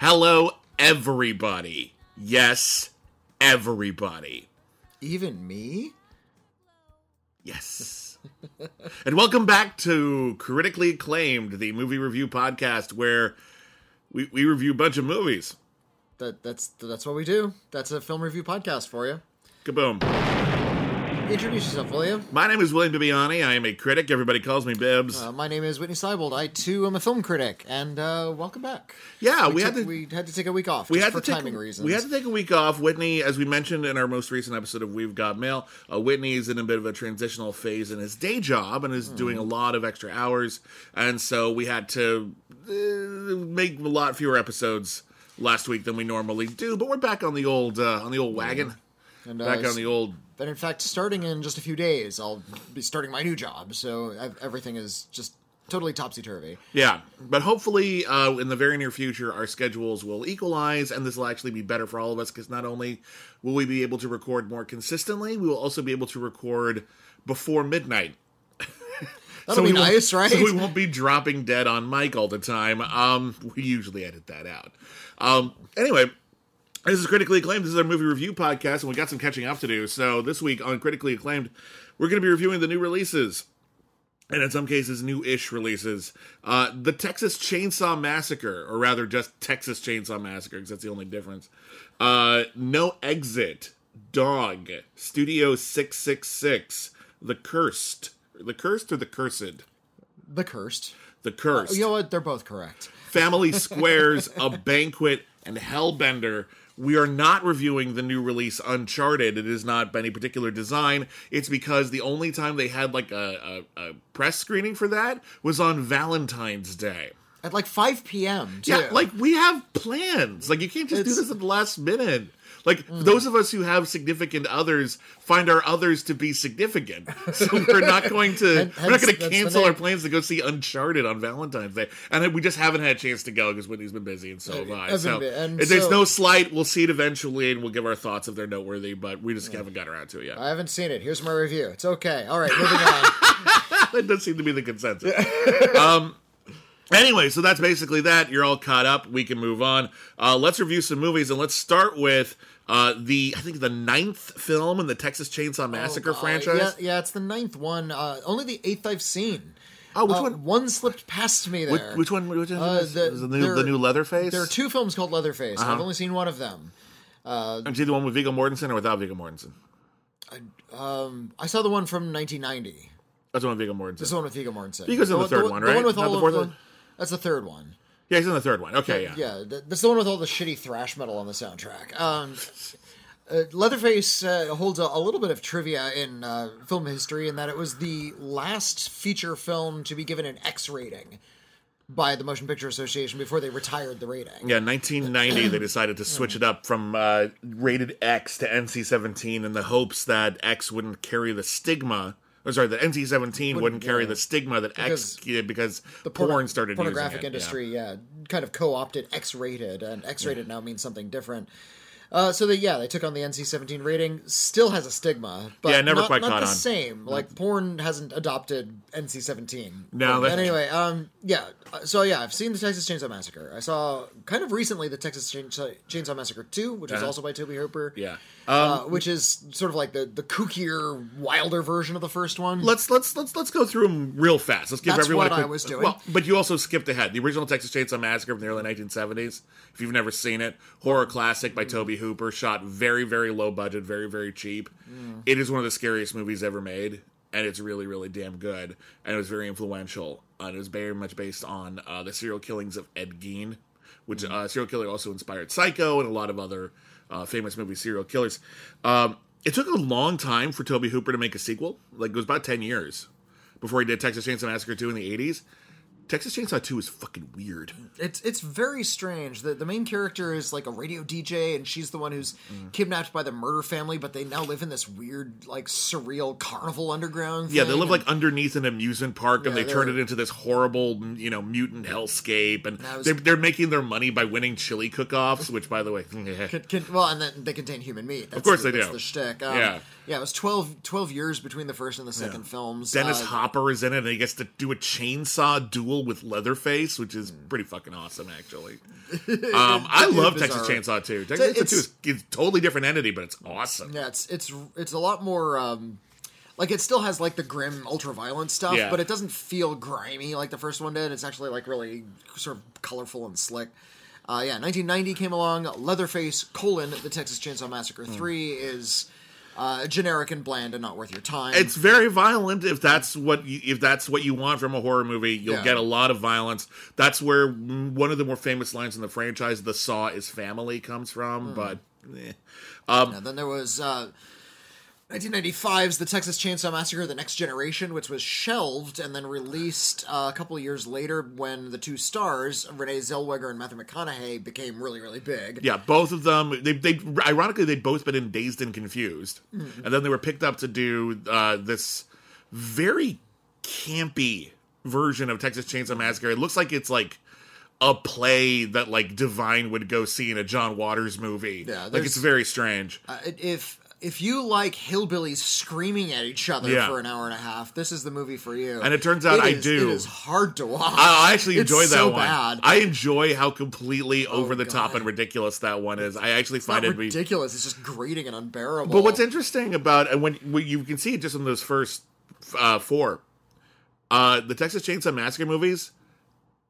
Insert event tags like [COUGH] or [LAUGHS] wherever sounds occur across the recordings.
Hello, everybody. Yes, everybody. Even me? Yes. [LAUGHS] and welcome back to Critically Acclaimed, the movie review podcast where we, we review a bunch of movies. That that's that's what we do. That's a film review podcast for you. Kaboom. Introduce yourself, will you? My name is William Bibiani. I am a critic. Everybody calls me Bibbs. Uh, my name is Whitney Seibold. I too am a film critic, and uh, welcome back. yeah, we, we, had took- to we had to take a week off. we had for to take timing reasons. we had to take a week off. Whitney, as we mentioned in our most recent episode of We've Got Mail, uh, Whitney is in a bit of a transitional phase in his day job and is doing a Mm. lot of extra hours, and so we had to uh, make a lot fewer episodes last week than we normally do. But we're back on the old uh, on the old wagon, and, uh, back on the old. But in fact, starting in just a few days, I'll be starting my new job. So I've, everything is just totally topsy turvy. Yeah, but hopefully, uh, in the very near future, our schedules will equalize, and this will actually be better for all of us because not only will we be able to record more consistently, we will also be able to record before midnight. [LAUGHS] That'll be nice, right? [LAUGHS] So we won't be dropping dead on mic all the time. Um, we usually edit that out. Um, anyway, this is critically acclaimed. This is our movie review podcast, and we got some catching up to do. So this week on critically acclaimed, we're going to be reviewing the new releases, and in some cases, new-ish releases. Uh, the Texas Chainsaw Massacre, or rather, just Texas Chainsaw Massacre, because that's the only difference. Uh, no Exit, Dog, Studio Six Six Six, The Cursed, the Cursed or the Cursed, the cursed. the Cursed. You know what? They're both correct. Family Squares, A Banquet, and Hellbender. We are not reviewing the new release Uncharted. It is not by any particular design. It's because the only time they had like a, a, a press screening for that was on Valentine's Day. At like 5 p.m. Too. Yeah, like we have plans. Like you can't just do this at the last minute. Like those of us who have significant others find our others to be significant, [LAUGHS] so we're not going to we're not going to cancel our plans to go see Uncharted on Valentine's Day, and we just haven't had a chance to go because Whitney's been busy and so have I. So there's so- no slight. We'll see it eventually, and we'll give our thoughts if they're noteworthy. But we just haven't got around to it yet. I haven't seen it. Here's my review. It's okay. All right, moving on. [LAUGHS] that does seem to be the consensus. [LAUGHS] um, anyway, so that's basically that. You're all caught up. We can move on. Uh, let's review some movies, and let's start with uh, the I think the ninth film in the Texas Chainsaw Massacre Uh, franchise. Yeah, yeah, it's the ninth one. Uh, only the eighth I've seen. Oh, which Uh, one? One slipped past me Which, there. which one? Which one? Uh, the- the, new, there- the new Leatherface. There are two films called Leatherface. Uh-huh. I've only seen one of them. And see the one with Viggo Mortensen or without Viggo Mortensen? I saw the one from 1990. That's the one with Viggo Mortensen. This one with Viggo Mortensen. Viggo's in the third one, right? The one with Not all the of fourth the- one? That's the third one. yeah, he's in the third one. Okay, yeah. Yeah, th- that's the one with all the shitty thrash metal on the soundtrack. Um, [LAUGHS] uh, Leatherface uh, holds a, a little bit of trivia in uh, film history in that it was the last feature film to be given an X rating by the Motion Picture Association before they retired the rating. Yeah, 1990, they decided to switch it up from uh, rated X to NC 17 in the hopes that X wouldn't carry the stigma. Or sorry, that NC 17 wouldn't carry yeah. the stigma that X did because the porno- porn started pornographic industry, yeah. kind of co-opted X-rated, and X-rated now means something different. Uh, so they yeah they took on the NC-17 rating. Still has a stigma, but Yeah, never not, quite not caught the on. same. Like porn hasn't adopted NC-17. No, But anyway, um, yeah. So yeah, I've seen the Texas Chainsaw Massacre. I saw kind of recently the Texas Chainsaw, Chainsaw Massacre 2, which was Uh-huh. also by Tobe Hooper. Yeah. Uh, which is sort of like the the kookier, wilder version of the first one. Let's let's let's let's go through them real fast. Let's give That's everyone what a quick, I was doing. Well, but you also skipped ahead. The original Texas Chainsaw Massacre from the early 1970s. If you've never seen it, horror classic by Tobe Hooper, shot very very low budget, very very cheap. It is one of the scariest movies ever made, and it's really really damn good. And it was very influential. And it was very much based on uh, the serial killings of Ed Gein, which uh, serial killer also inspired Psycho and a lot of other uh, famous movie serial killers. Um, it took a long time for Tobe Hooper to make a sequel. Like it was about ten years before he did Texas Chainsaw Massacre 2 in the 80s. Texas Chainsaw 2 is fucking weird. It's it's very strange. The the main character is like a radio DJ, and she's the one who's Mm. kidnapped by the murder family. But they now live in this weird, like surreal carnival underground. Yeah, they live and- like underneath an amusement park, and they turn it into this horrible, you know, mutant hellscape. And was- they're, they're making their money by winning chili cook-offs, which, by the way, [LAUGHS] Con- con- well, and then they contain human meat. That's course the, they that's do. The shtick. Um, Yeah. Yeah. It was 12, 12 years between the first and the second films. Dennis Uh, Hopper is in it, and he gets to do a chainsaw duel with Leatherface, which is pretty fucking awesome, actually. [LAUGHS] Um, I love Texas. Chainsaw 2. Texas Chainsaw 2 it's- is, is totally different entity, but it's awesome. Yeah, it's it's it's a lot more um like it still has like the grim ultra violent stuff, Yeah. but it doesn't feel grimy like the first one did. It's actually like really sort of colorful and slick. Uh, yeah, 1990 came along. Leatherface colon the Texas Chainsaw Massacre Hmm. three is uh, generic and bland and not worth your time. It's very violent. If that's what you, if that's what you want from a horror movie, you'll Yeah. get a lot of violence. That's where mm, one of the more famous lines in the franchise, "The Saw is family," comes from. But eh. And then there was uh, 1995's The Texas Chainsaw Massacre: The Next Generation, which was shelved and then released uh, a couple of years later when the two stars, Renee Zellweger and Matthew McConaughey, became really, really big. yeah, both of them. They, they ironically they'd both been in Dazed and Confused, Hmm. and then they were picked up to do uh, this very campy version of Texas Chainsaw Massacre. It looks like it's like a play that like Divine would go see in a John Waters movie. Yeah, like it's very strange. Uh, if if you like hillbillies screaming at each other Yeah. for an hour and a half, this is the movie for you. And it turns out I is- do. It is hard to watch. I I actually It's enjoy that so one. Bad. I enjoy how completely over the top and ridiculous that one is. I actually it's find it to be. ridiculous. It's just grating and unbearable. But what's interesting about and when, when you can see it just in those first uh, four, uh, the Texas Chainsaw Massacre movies,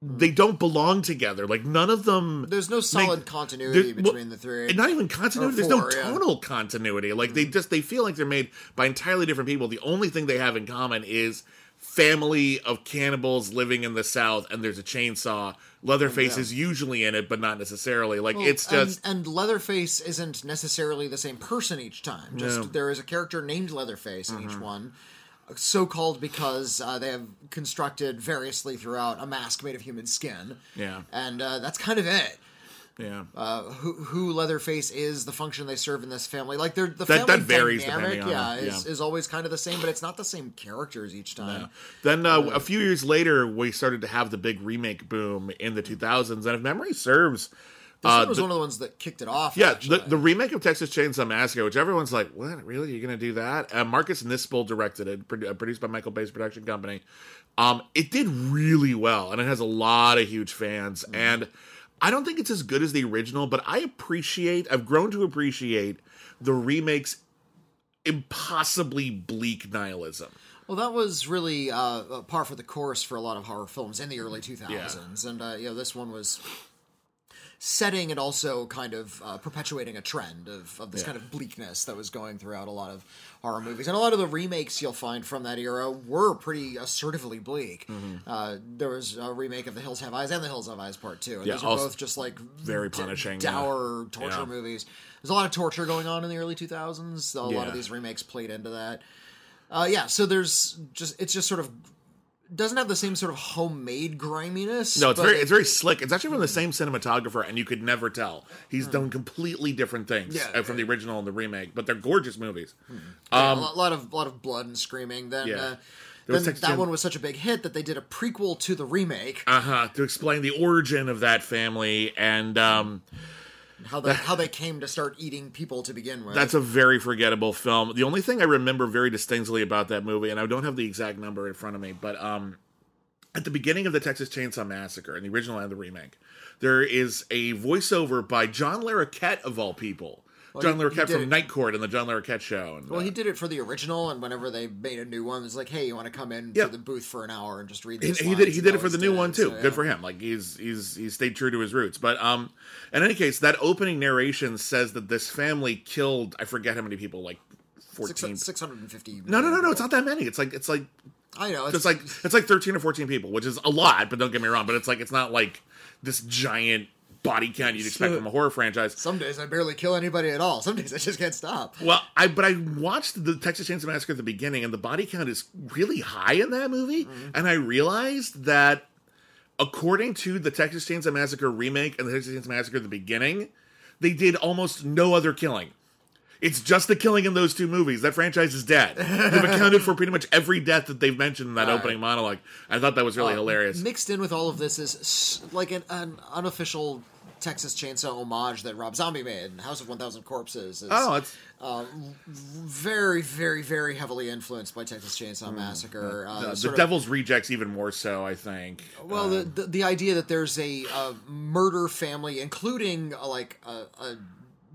they don't belong together. Like none of them. There's no solid make- continuity well, between the three. And not even continuity. There's no four, yeah. tonal continuity. Like they just they feel like they're made by entirely different people. The only thing they have in common is family of cannibals living in the South, and there's a chainsaw. Leatherface Yeah. is usually in it, but not necessarily. Like Well, it's just and, and Leatherface isn't necessarily the same person each time. Just No. Mm-hmm. there is a character named Leatherface in each one, so called because uh, they have constructed variously throughout a mask made of human skin. Yeah. and uh, that's kind of it. yeah. Uh, who, who Leatherface is, the function they serve in this family, like they're the That- family that varies dynamic, depending yeah, is, yeah. is always kind of the same, but it's not the same characters each time. Then uh, a few years later, we started to have the big remake boom in the 2000s, and if memory serves, This uh, one was the- one of the ones that kicked it off. yeah, the, the remake of Texas Chainsaw Massacre, which everyone's like, "What? Really? You're going to do that?" Uh, Marcus Nispel directed it, uh, produced by Michael Bay's production company. Um, it did really well, and it has a lot of huge fans. Mm-hmm. And I don't think it's as good as the original, but I appreciate. I've grown to appreciate the remake's impossibly bleak nihilism. Well, that was really uh, a par for the course for a lot of horror films in the early 2000s, and uh, you know this one was setting and also kind of uh, perpetuating a trend of, of this Yeah. kind of bleakness that was going throughout a lot of horror movies, and a lot of the remakes you'll find from that era were pretty assertively bleak. Mm-hmm. Uh, there was a remake of The Hills Have Eyes and The Hills Have Eyes Part Two, and Yeah, those are both just like very d- punishing, yeah. torture movies. There's a lot of torture going on in the early 2000s. A lot of these remakes played into that. Uh, yeah, so there's just it's just sort of doesn't have the same sort of homemade griminess. No, it's very it- it's very slick. It's actually from the same cinematographer, and you could never tell. He's done completely different things Hmm. Yeah. uh, from the original and the remake, but they're gorgeous movies. yeah, a lot, of lot of blood and screaming. Then, Um, Yeah. uh, then that one was such a big hit that they did a prequel to the remake. Uh huh. To explain the origin of that family, and um, How they how they came to start eating people to begin with. that's a very forgettable film. The only thing I remember very distinctly about that movie, and I don't have the exact number in front of me, but um, at the beginning of the Texas Chainsaw Massacre, in the original and the remake, there is a voiceover by John Larroquette of all people. John he- he Larroquette from it- Night Court and the John Larroquette Show. And, well, uh, he did it for the original, and whenever they made a new one, it's like, hey, you want to come in Yeah. to the booth for an hour and just read he, these he lines? did he did it for the new did one too. so, yeah. Good for him. Like he's he's he stayed true to his roots. But um, in any case, that opening narration says that this family killed I forget how many people, like fourteen. 650 no, no, no, no. It's not that many. It's like it's like I know. It's, it's like it's like thirteen or fourteen people, which is a lot. But don't get me wrong. But it's like it's not like this giant body count you'd expect from a horror franchise. Some days I barely kill anybody at all. Some days I just can't stop. Well, I but I watched the Texas Chainsaw Massacre at the beginning, and the body count is really high in that movie, Mm-hmm. and I realized that according to the Texas Chainsaw Massacre remake and the Texas Chainsaw Massacre at the beginning, they did almost no other killing. It's just the killing in those two movies. That franchise is dead. They've accounted for pretty much every death that they've mentioned in that All opening monologue. I thought that was really hilarious. Mixed in with all of this is like an, an unofficial Texas Chainsaw homage that Rob Zombie made, in House of One Thousand Corpses. Is, Oh, it's very, very, very heavily influenced by Texas Chainsaw Massacre. Uh, uh, the of- Devil's Rejects even more so. I think. Well, the, the the idea that there's a, uh murder family, including uh, like a, a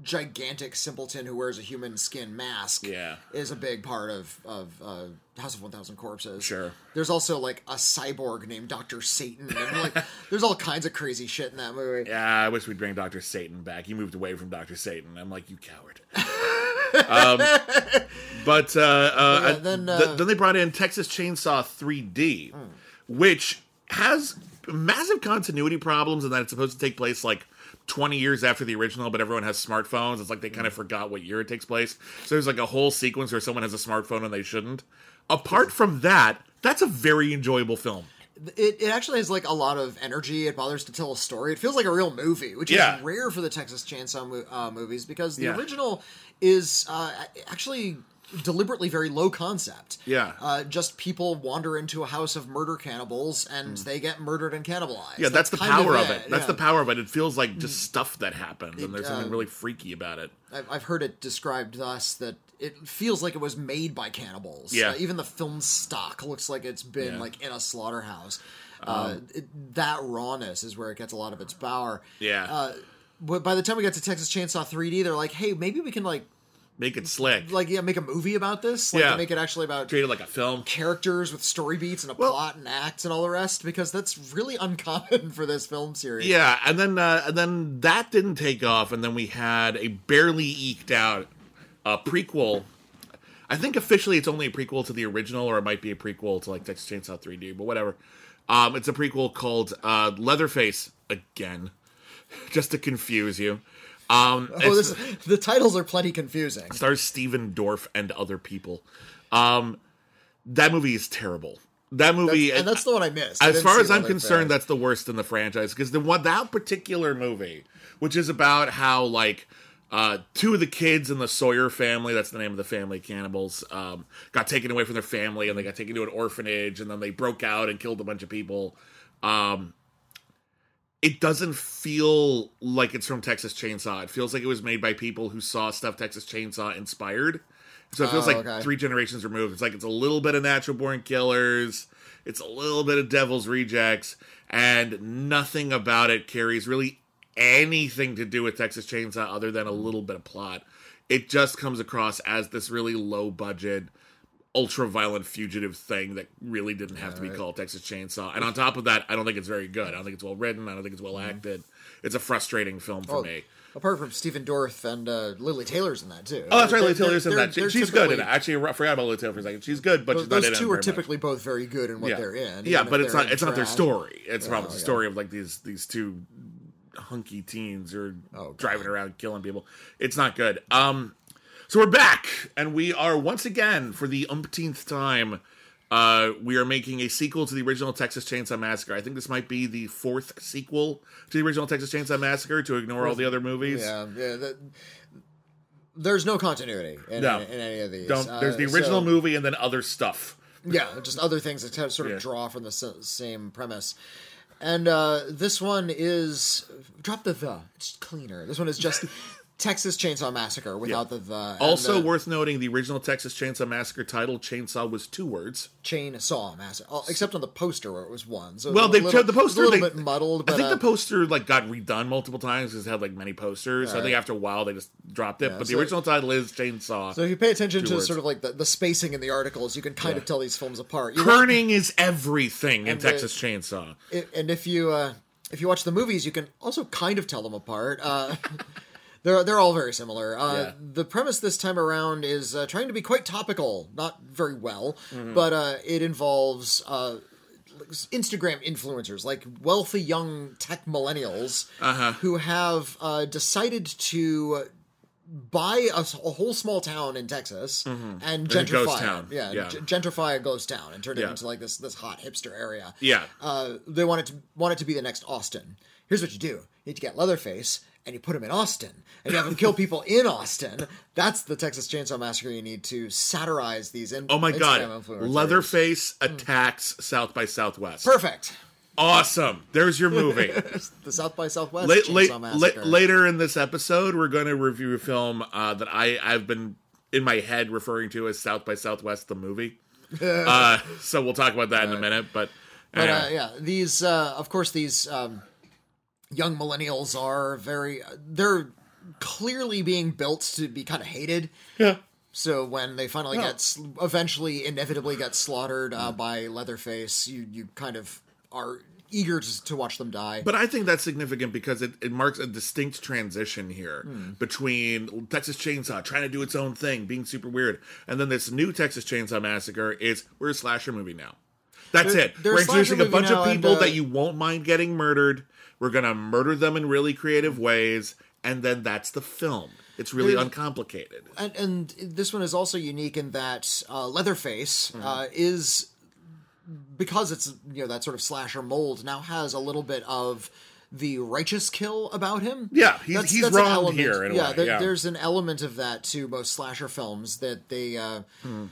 gigantic simpleton who wears a human skin mask, Yeah. is a big part of of uh, House of One Thousand Corpses. Sure. There's also like a cyborg named Doctor Satan, and like [LAUGHS] there's all kinds of crazy shit in that movie. Yeah, I wish we'd bring Doctor Satan back. He moved away from Doctor Satan. I'm like, you coward. [LAUGHS] um, but uh, uh, Yeah, then, th- uh, then they brought in Texas Chainsaw 3D, which has massive continuity problems and that it's supposed to take place like 20 years after the original, but everyone has smartphones. It's like they kind of forgot what year it takes place. So there's like a whole sequence where someone has a smartphone and they shouldn't. Apart from that, that's a very enjoyable film. It, it actually has like a lot of energy. It bothers to tell a story. It feels like a real movie, which Yeah. is rare for the Texas Chainsaw mo- uh, movies because the Yeah. original is uh, actually deliberately very low concept. Yeah. uh, just people wander into a house of murder cannibals and they get murdered and cannibalized. Hmm. Yeah, that's, the power of it. That's yeah. the power of it. It feels like just stuff that happened, and there's uh, something really freaky about it. I've, I've heard it described thus that it feels like it was made by cannibals. Yeah. Uh, even the film stock looks like it's been Yeah. Um, like in a slaughterhouse. Uh, it, that rawness is where it gets a lot of its power. Yeah. Uh, but by the time we got to Texas Chainsaw 3D, they're like, "Hey, maybe we can like, Make it slick. like, yeah, make a movie about this. Like, Yeah. make it actually about Treat it like a film. characters with story beats and a plot and acts and all the rest, because that's really uncommon [LAUGHS] for this film series. Yeah, and then uh, and then that didn't take off, and then we had a barely eked out uh, prequel. I think officially it's only a prequel to the original, or it might be a prequel to like Texas Chainsaw 3D, but whatever. Um, it's a prequel called uh, Leatherface again, [LAUGHS] just to confuse you. Um, [LAUGHS] Oh, this the titles are plenty confusing. stars Stephen Dorff and other people. Um, that movie is terrible. That movie, and that's the one I missed. I as far as I'm concerned, that's the worst in the franchise because the one that particular movie, which is about how like uh, two of the kids in the Sawyer family, that's the name of the family, cannibals, um, got taken away from their family and they got taken to an orphanage and then they broke out and killed a bunch of people. Um, it doesn't feel like it's from Texas Chainsaw. It feels like it was made by people who saw stuff Texas Chainsaw inspired. So it feels Oh, like okay. three generations removed. It's like it's a little bit of Natural Born Killers, it's a little bit of Devil's Rejects, and nothing about it carries really anything to do with Texas Chainsaw other than a little bit of plot. It just comes across as this really low budget, ultra violent fugitive thing that really didn't have to be called Texas Chainsaw. And on top of that, I don't think it's very good. I don't think it's well written. I don't think it's well acted. It's a frustrating film for Oh, me. Apart from Stephen Dorff and uh, Lili Taylor's in that too. Oh, that's right. Lili Taylor's in that. She- She's good it. Actually, I forgot about Lili Taylor for a second. She's good, but Those, she's not those in it two are much. typically both very good in what yeah. they're in. Yeah, but it's not. It's not their story. It's problem. It's the yeah. story of like these these two hunky teens who are Oh, driving around killing people. It's not good. Um, so we're back, and we are once again for the umpteenth time. Uh, we are making a sequel to the original Texas Chainsaw Massacre. I think this might be the fourth sequel to the original Texas Chainsaw Massacre to ignore all the other movies. Yeah, yeah. that- there's no continuity in, No. in, any of these. Don't, there's Uh, the original so- ort and then other stuff. Yeah, just other things that sort of Yeah. draw from the s- same premise. And uh, this one is drop the the. It's cleaner. This one is just Texas Chainsaw Massacre without the the. Also uh, worth noting, the original Texas Chainsaw Massacre title, Chainsaw, was two words. Chainsaw Massacre, oh, except on the poster where it was one. So Well, they little, the poster. a little they, bit muddled. But I think uh, the poster like got redone multiple times because it had like many posters. So I think after a while they just dropped it. but the so- original title is Chainsaw. So if you pay attention to words. sort of like the, the spacing in the articles, you can kind of tell these films apart. You Kerning is everything in the- Texas Chainsaw. I- and if you uh, if you watch the movies, you can also kind of tell them apart. Uh, [LAUGHS] they're they're all very similar. Uh, Yeah. The premise this time around is uh, trying to be quite topical, not very well, Mm-hmm. but uh, it involves. Uh, Instagram influencers, like wealthy young tech millennials, Uh-huh. who have uh, decided to buy a whole small town in Texas and gentrify it. town. Yeah, Yeah. g- gentrify a ghost town and turn it Yeah. into like this this hot hipster area Yeah. uh, they want it to want it to be the next Austin. Here's what you do: you need to get Leatherface and you put him in Austin, and you have him kill people in Austin. That's the Texas Chainsaw Massacre. You need to satirize these. In- Oh my god. Instagram. Leatherface attacks South by Southwest. Perfect. Awesome. There's your movie. [LAUGHS] the South by Southwest Late, Chainsaw late, la- Massacre. later in this episode, we're going to review a film uh, that I, I've been in my head referring to as South by Southwest, the movie. [LAUGHS] uh, so we'll talk about that in a minute. But, But uh, yeah, these uh, of course these um, young millennials are very they're clearly being built to be kind of hated. yeah. So when they finally get eventually inevitably get slaughtered uh, by Leatherface, you you kind of are eager to, to watch them die. But I think that's significant because it, it marks a distinct transition here Hmm. between Texas Chainsaw trying to do its own thing, being super weird, and then this new Texas Chainsaw Massacre is we're a slasher movie now. That's it. We're introducing a bunch of now, and, people uh, that you won't mind getting murdered. We're gonna murder them in really creative ways, and then that's the film. It's really There's- uncomplicated. and, and this one is also unique in that uh, Leatherface uh, is because it's you know that sort of slasher mold now has a little bit of the righteous kill about him. Yeah, he's- he's an wronged element- here in a yeah, way, there- yeah. there's an element of that to most slasher films that they. Uh, Hmm.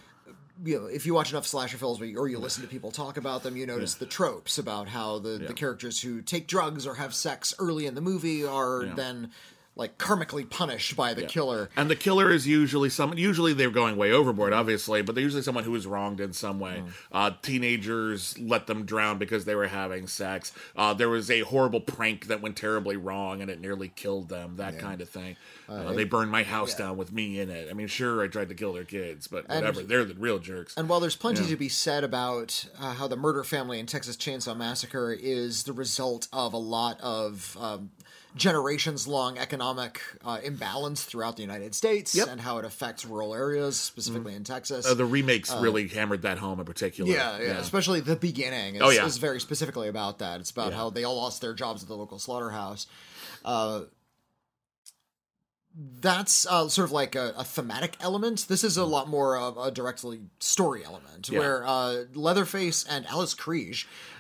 You know, if you watch enough slasher films or you, or you listen to people talk about them, you notice the tropes about how the, the characters who take drugs or have sex early in the movie are then like karmically punished by the killer. And the killer is usually someone. Usually they're going way overboard, obviously, but they're usually someone who is wronged in some way. Mm. Uh, teenagers let them drown because they were having sex. Uh, there was a horrible prank that went terribly wrong and it nearly killed them. That kind of thing. Uh, they burned my house down with me in it. I mean, sure, I tried to kill their kids, but whatever. they're the real jerks. And while there's plenty to be said about uh, how the murder family in Texas Chainsaw Massacre is the result of a lot of um, generations long economic uh, imbalance throughout the United States Yep. and how it affects rural areas, specifically in Texas. Uh, the remakes really hammered that home in particular. yeah, yeah, especially the beginning is, Oh, yeah. is very specifically about that. It's about how they all lost their jobs at the local slaughterhouse. Uh, that's uh, sort of like a, a thematic element. This is a lot more of a directly story element, Yeah. where uh, Leatherface and Alice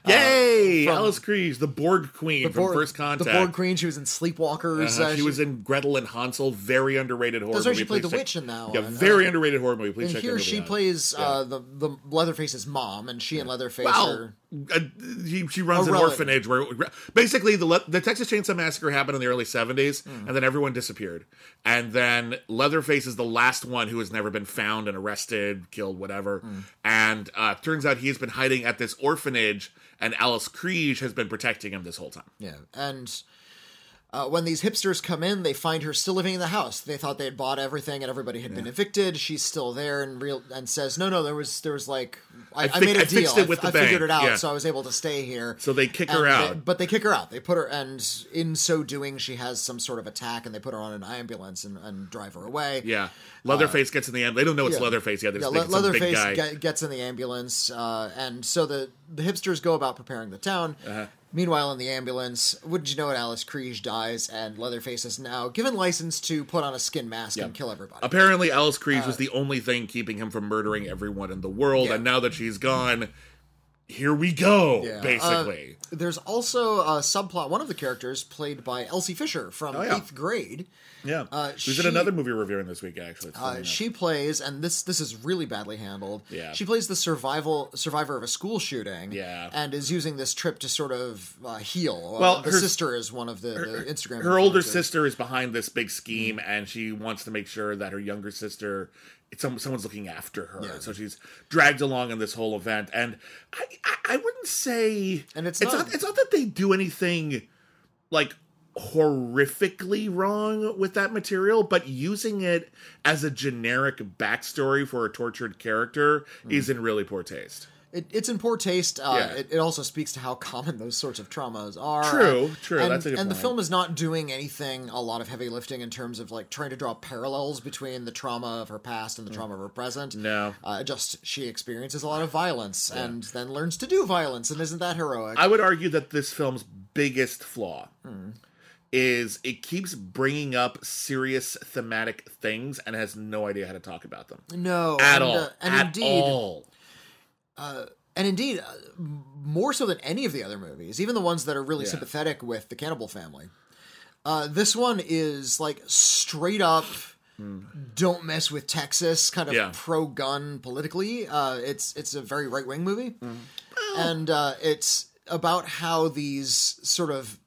Uh, Yay! from Alice Krige, the Borg Queen from Borg- First Contact. the Borg Queen, she was in Sleepwalkers. Uh-huh. uh, she, was in Gretel and Hansel, very underrated horror That's right, movie. she played Please the check- witch in that Yeah, one. very Uh, underrated horror movie. Please and check here she out. plays uh, the the Leatherface's mom, and she and Leatherface Well, are uh, he, she runs an orphanage where basically the Le- the Texas Chainsaw Massacre happened in the early 70s, Hmm. and then everyone disappeared. And then Leatherface is the last one who has never been found and arrested, killed, whatever. Hmm. And uh, turns out he's been hiding at this orphanage, and Alice Krige has been protecting him this whole time. Yeah, and uh, when these hipsters come in, they find her still living in the house. They thought they had bought everything and everybody had been evicted. She's still there and real and says, "No, no, there was there was like I, I, fi- made a I deal. fixed it with I, I figured bank." it out, Yeah. so I was able to stay here." So they kick And her they- out. but they kick her out. They put her, and in so doing, she has some sort of attack, and they put her on an ambulance and, and drive her away. Yeah. Leatherface gets in the end. They don't know it's Uh, yeah. Leatherface yet. They Yeah, Le- Leatherface guy. ge- gets in the ambulance, uh, and so the the hipsters go about preparing the town. Uh-huh. Meanwhile, in the ambulance, wouldn't you know it? Alice Krige dies, and Leatherface is now given license to put on a skin mask and kill everybody. Apparently, Alice Krige was the only thing keeping him from murdering everyone in the world, Uh, Yeah. and now that she's gone, here we go. Yeah. Basically, Uh, there's also a subplot. One of the characters played by Elsie Fisher from Oh, yeah. Eighth Grade. yeah. uh, Who's in another movie we're reviewing this week? Actually, Uh, she plays, and this this is really badly handled. Yeah. she plays the survival survivor of a school shooting. Yeah. and is using this trip to sort of uh, heal. Well, Uh, her- sister is one of the, the Instagram. her older sister is behind this big scheme, and she wants to make sure that her younger sister. It's some, someone's looking after her, so she's dragged along in this whole event. And I, I, I wouldn't say, And it's it's not- not, it's not that they do anything like horrifically wrong with that material, but using it as a generic backstory for a tortured character Hmm. is in really poor taste. It, it's in poor taste. Uh, Yeah. it, it also speaks to how common those sorts of traumas are. True, true, And, that's a good and the film is not doing anything, a lot of heavy lifting in terms of like trying to draw parallels between the trauma of her past and the trauma of her present. No. Uh, just she experiences a lot of violence and then learns to do violence, and isn't that heroic? I would argue that this film's biggest flaw is it keeps bringing up serious thematic things and has no idea how to talk about them no, at and, all. uh, and at indeed, all. And indeed, uh, more so than any of the other movies, even the ones that are really Yeah. sympathetic with the cannibal family. Uh, this one is like straight up. Don't mess with Texas, kind of. Yeah. pro-gun politically. Uh, it's it's a very right-wing movie, Hmm. and uh, it's about how these sort of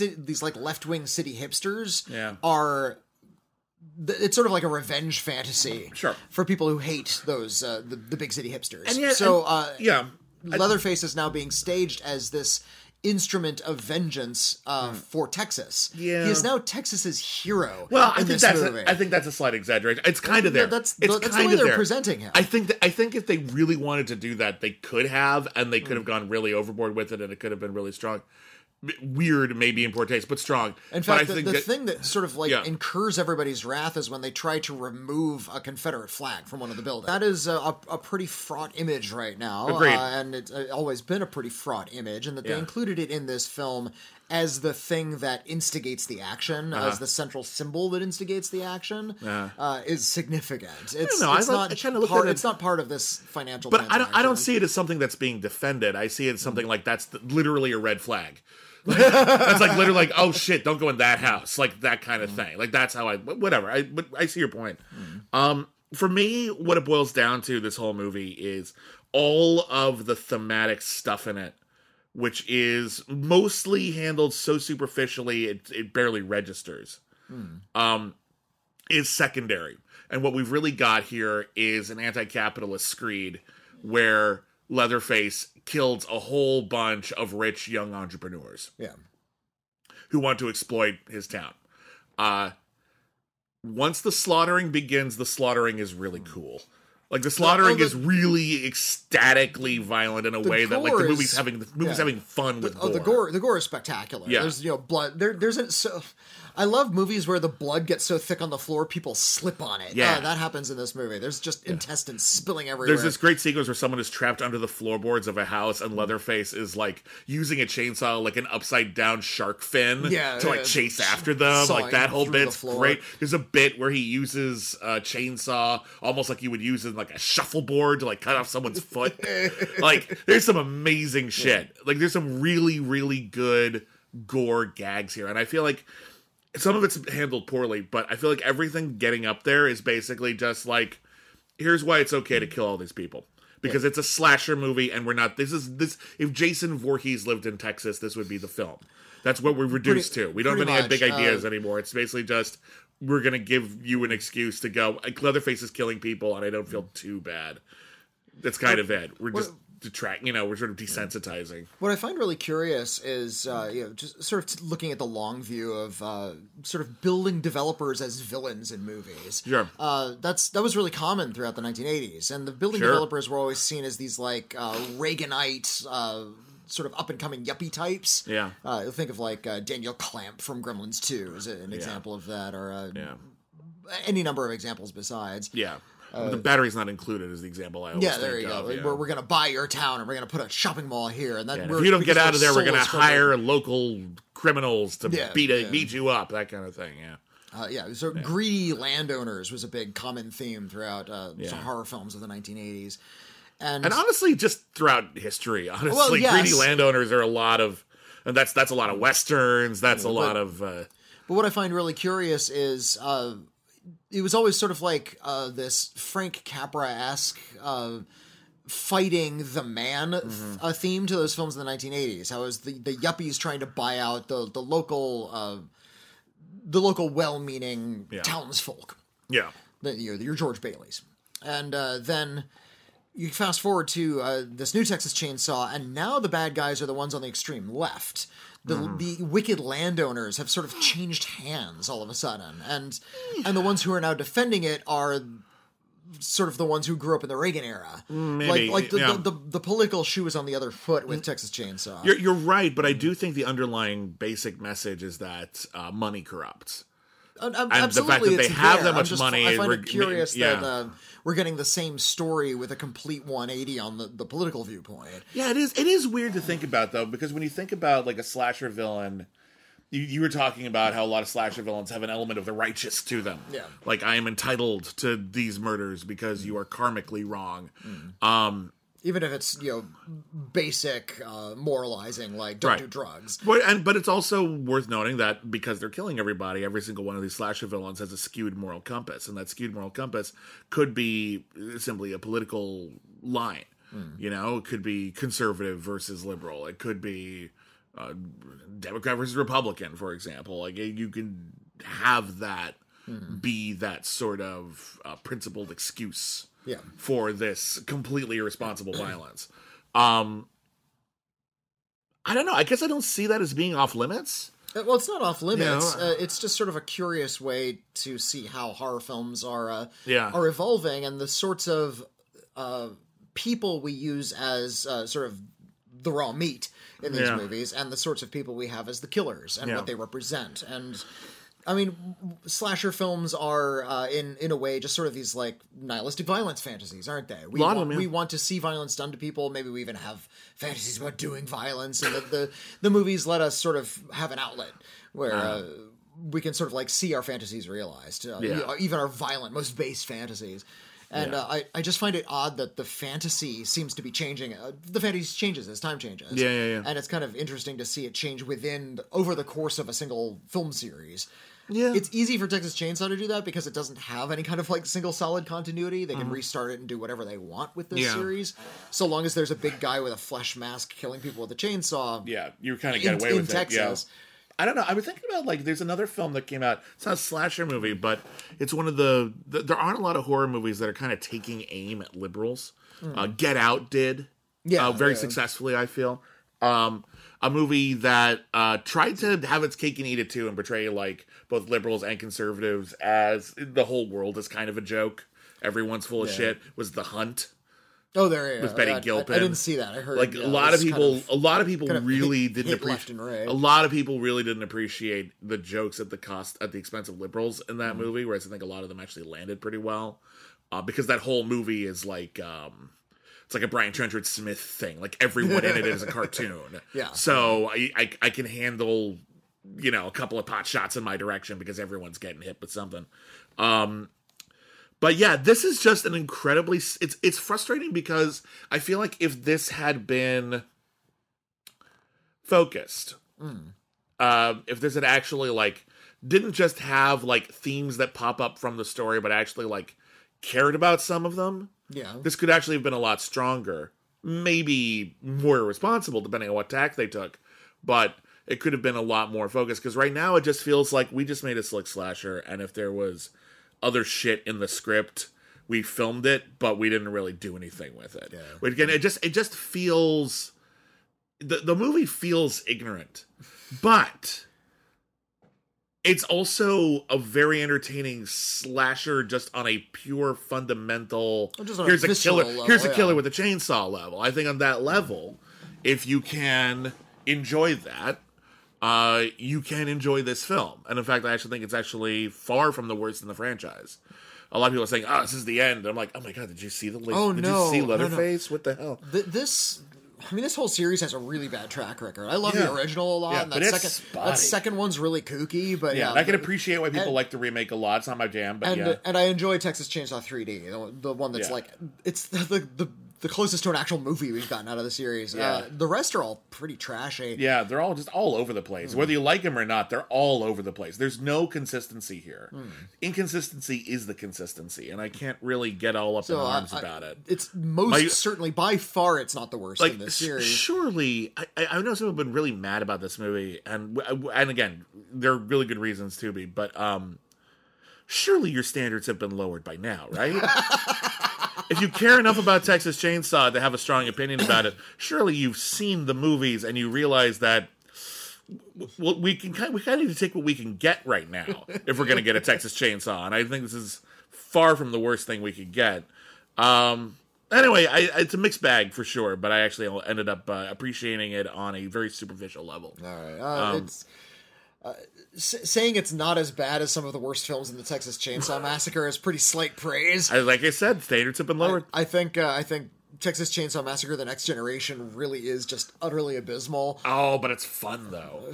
these like left wing city hipsters Yeah. are. It's sort of like a revenge fantasy, Sure. for people who hate those uh, the, the big city hipsters. And yet- so, and- uh, yeah. Leatherface is now being staged as this instrument of vengeance uh, for Texas. Yeah. he is now Texas's hero. Well, I in think this that's movie. a, I think that's a slight exaggeration. It's kind of there. that's- it's that's the way of they're there. presenting him. I think that, I think if they really wanted to do that, they could have, and they could have gone really overboard with it, and it could have been really strong. Weird, maybe in poor taste, but strong. In but fact, I the, think the that, thing that sort of like Yeah. incurs everybody's wrath is when they try to remove a Confederate flag from one of the buildings. That is a, a, pretty fraught image right now, Agreed. Uh, and it's uh, always been a pretty fraught image. And that they Yeah. included it in this film as the thing that instigates the action, as the central symbol that instigates the action, Uh-huh. uh, is significant. It's, I it's not I part. It's not part of this financial. but I don't, I don't see it as something that's being defended. I see it as something like that's the, literally a red flag. That's like literally like, oh shit, don't go in that house, like that kind of thing. Like that's how I, whatever. I, but I see your point. Um, for me, what it boils down to, this whole movie is all of the thematic stuff in it, which is mostly handled so superficially it it barely registers. Um, is secondary. And what we've really got here is an anti capitalist screed where Leatherface kills a whole bunch of rich young entrepreneurs Yeah. who want to exploit his town. Uh, once the slaughtering begins, the slaughtering is really cool. Like the slaughtering oh, the- is really ecstatically violent in a way that like the movie's is- having the movie's yeah. having fun with Oh, the gore! The gore is spectacular. Yeah. There's you know blood. There, there's a so. I love movies where the blood gets so thick on the floor people slip on it. Yeah. Uh, that happens in this movie. There's just intestines spilling everywhere. There's this great sequence where someone is trapped under the floorboards of a house, and Leatherface is like using a chainsaw like an upside down shark fin Yeah, to like yeah. chase after them. Sawing Like that whole bit's great. There's a bit where he uses a chainsaw almost like you would use in like a shuffleboard to like cut off someone's foot. [LAUGHS] like there's some amazing shit. Like there's some really really good gore gags here, and I feel like some of it's handled poorly, but I feel like everything getting up there is basically just like, here's why it's okay to kill all these people. Because it's a slasher movie and we're not this is this if Jason Voorhees lived in Texas, this would be the film. That's what we're reduced Pretty- to. We don't have any big ideas uh, anymore. It's basically just we're gonna give you an excuse to go Leatherface is killing people and I don't feel too bad. That's kind of it. We're just detract you know, we're sort of desensitizing. What I find really curious is, uh, you know, just sort of looking at the long view of uh, sort of building developers as villains in movies. Sure. Uh, that's that was really common throughout the 1980s, and the building Sure. developers were always seen as these like uh, Reaganite. Uh, Sort of up and coming yuppie types. Yeah. Uh, think of like uh, Daniel Clamp from Gremlins 2 as an example of that, or uh, Yeah. any number of examples besides. Yeah. The battery's not included is the example I always Uh, Yeah, there you of, go. yeah. We're, we're going to buy your town, and we're going to put a shopping mall here, and that And we're, if you don't get out of there, we're going to soulless for hire local criminals to Yeah, beat a, yeah. beat you up, that kind of thing. Yeah, Uh, yeah, so greedy landowners was a big common theme throughout uh, some Yeah. horror films of the 1980s. And, and honestly, just throughout history, [LAUGHS] honestly, yes. greedy landowners are a lot of, and that's that's a lot of westerns. That's a lot of. Uh, but what I find really curious is uh, it was always sort of like uh, this Frank Capra esque. Uh, Fighting the man Mm-hmm. a theme to those films in the 1980s. How it was the, the yuppies trying to buy out the the local uh, the local well-meaning Yeah. townsfolk. yeah, the, you know, your George Bailey's. And uh, then you fast forward to uh, this new Texas Chainsaw, and now the bad guys are the ones on the extreme left. The, Mm-hmm. the wicked landowners have sort of changed hands all of a sudden, and and the ones who are now defending it are sort of the ones who grew up in the Reagan era. maybe, like like the, yeah. the, the, the political shoe is on the other foot with Texas Chainsaw. you're you're right, but I do think the underlying basic message is that uh, money corrupts. Uh, uh, the fact Absolutely, that they have there. that I'm much just- money I find it curious that uh, we're getting the same story with a complete 180 on the, the political viewpoint. Yeah, it is. It is weird to think about though, because when you think about like a slasher villain, you, you were talking about how a lot of slasher villains have an element of the righteous to them. Yeah. like I am entitled to these murders because you are karmically wrong. Mm. Um, Even if it's you know basic uh, moralizing, like don't Right. do drugs. but and but it's also worth noting that because they're killing everybody, every single one of these slasher villains has a skewed moral compass, and that skewed moral compass could be simply a political line. You know, it could be conservative versus liberal. It could be uh, Democrat versus Republican, for example. Like you can have that be that sort of uh, principled excuse Yeah. for this completely irresponsible [CLEARS THROAT] violence. Um, I don't know. I guess I don't see that as being off limits. Uh, Well, it's not off limits. Yeah. Uh, it's just sort of a curious way to see how horror films are uh, Yeah. are evolving and the sorts of uh, people we use as uh, sort of the raw meat in these Yeah. movies, and the sorts of people we have as the killers and Yeah. what they represent. And I mean, slasher films are uh, in in a way just sort of these like nihilistic violence fantasies, aren't they? We want, them, we want to see violence done to people. Maybe we even have fantasies about doing violence, and the the, the movies let us sort of have an outlet where. Uh, we can sort of like see our fantasies realized, uh, Yeah. even our violent, most base fantasies. And Yeah. uh, I, I just find it odd that the fantasy seems to be changing. Uh, the fantasy changes as time changes. Yeah, yeah, yeah. And it's kind of interesting to see it change within over the course of a single film series. Yeah. It's easy for Texas Chainsaw to do that because it doesn't have any kind of like single solid continuity. They can Mm-hmm. restart it and do whatever they want with this Yeah. series, so long as there's a big guy with a flesh mask killing people with a chainsaw. Yeah, you kind of In, get away in with Texas, it. Yeah. I don't know. I was thinking about like there's another film that came out. It's not a slasher movie, but it's one of the. the there aren't a lot of horror movies that are kind of taking aim at liberals. Uh, Get Out did, Yeah, uh, very yeah. successfully. I feel. Um, a movie that uh, tried to have its cake and eat it too, and portray like both liberals and conservatives as the whole world is kind of a joke. Everyone's full of Yeah. shit. Was The Hunt? oh, there With Betty I, I- Gilpin. I, didn't see that. I heard like uh, a lot it of kind people of- a lot of people kind of really hit- didn't appreciate left and right. a lot of people really didn't appreciate the jokes at the cost at the expense of liberals in Mm-hmm. that movie whereas i think a lot of them actually landed pretty well uh, because that whole movie is like um it's like a Brian Trenchard Smith thing. Like everyone in it is a cartoon. [LAUGHS] Yeah. So I, I I can handle you know a couple of pot shots in my direction because everyone's getting hit with something. Um, but yeah, this is just an incredibly. It's it's frustrating because I feel like if this had been focused, uh, if this had actually like didn't just have like themes that pop up from the story, but actually like cared about some of them, yeah. this could actually have been a lot stronger. Maybe more responsible, depending on what tack they took, but it could have been a lot more focused. Because right now, it just feels like we just made a slick slasher, and if there was other shit in the script, we filmed it, but we didn't really do anything with it. Yeah. But again, it just it just feels the the movie feels ignorant, but it's also a very entertaining slasher just on a pure fundamental here's a killer level, here's a yeah. killer with a chainsaw level. I think on that level if you can enjoy that uh, you can enjoy this film. And in fact i actually think it's actually far from the worst in the franchise. A lot of people are saying oh this is the end. And i'm like oh my god did you see the la- Oh, did no, you see no, no. leatherface? What the hell? Th- this I mean this whole series has a really bad track record. I love Yeah. the original a lot Yeah, and but that it's second spotty. that second one's really kooky, but yeah, yeah. i can appreciate why people and- like the remake a lot it's not my jam but and yeah and I enjoy Texas Chainsaw 3D, the, the one that's like it's the, the the closest to an actual movie we've gotten out of the series. Yeah. Uh, the rest are all pretty trashy. Yeah, they're all just all over the place. Hmm. Whether you like them or not, they're all over the place. There's no consistency here. Hmm. Inconsistency is the consistency, and I can't really get all up So in arms I- about it. It's most certainly by far it's not the worst Like, in this series. surely, I, I I know some have been really mad about this movie, and and again, there are really good reasons to be, but um, surely your standards have been lowered by now, right? [LAUGHS] if you care enough about Texas Chainsaw to have a strong opinion about it, surely you've seen the movies and you realize that well, we can kind we kind of need to take what we can get right now if we're going to get a Texas Chainsaw, and I think this is far from the worst thing we could get. Um, anyway, I, it's a mixed bag for sure, but I actually ended up uh, appreciating it on a very superficial level. All right. Uh, Um, it's uh, s- saying it's not as bad as some of the worst films in the Texas Chainsaw [LAUGHS] Massacre is pretty slight praise. I, like I said, standards have been lowered. I think uh, I think Texas Chainsaw Massacre: The Next Generation really is just utterly abysmal, oh, but it's fun though.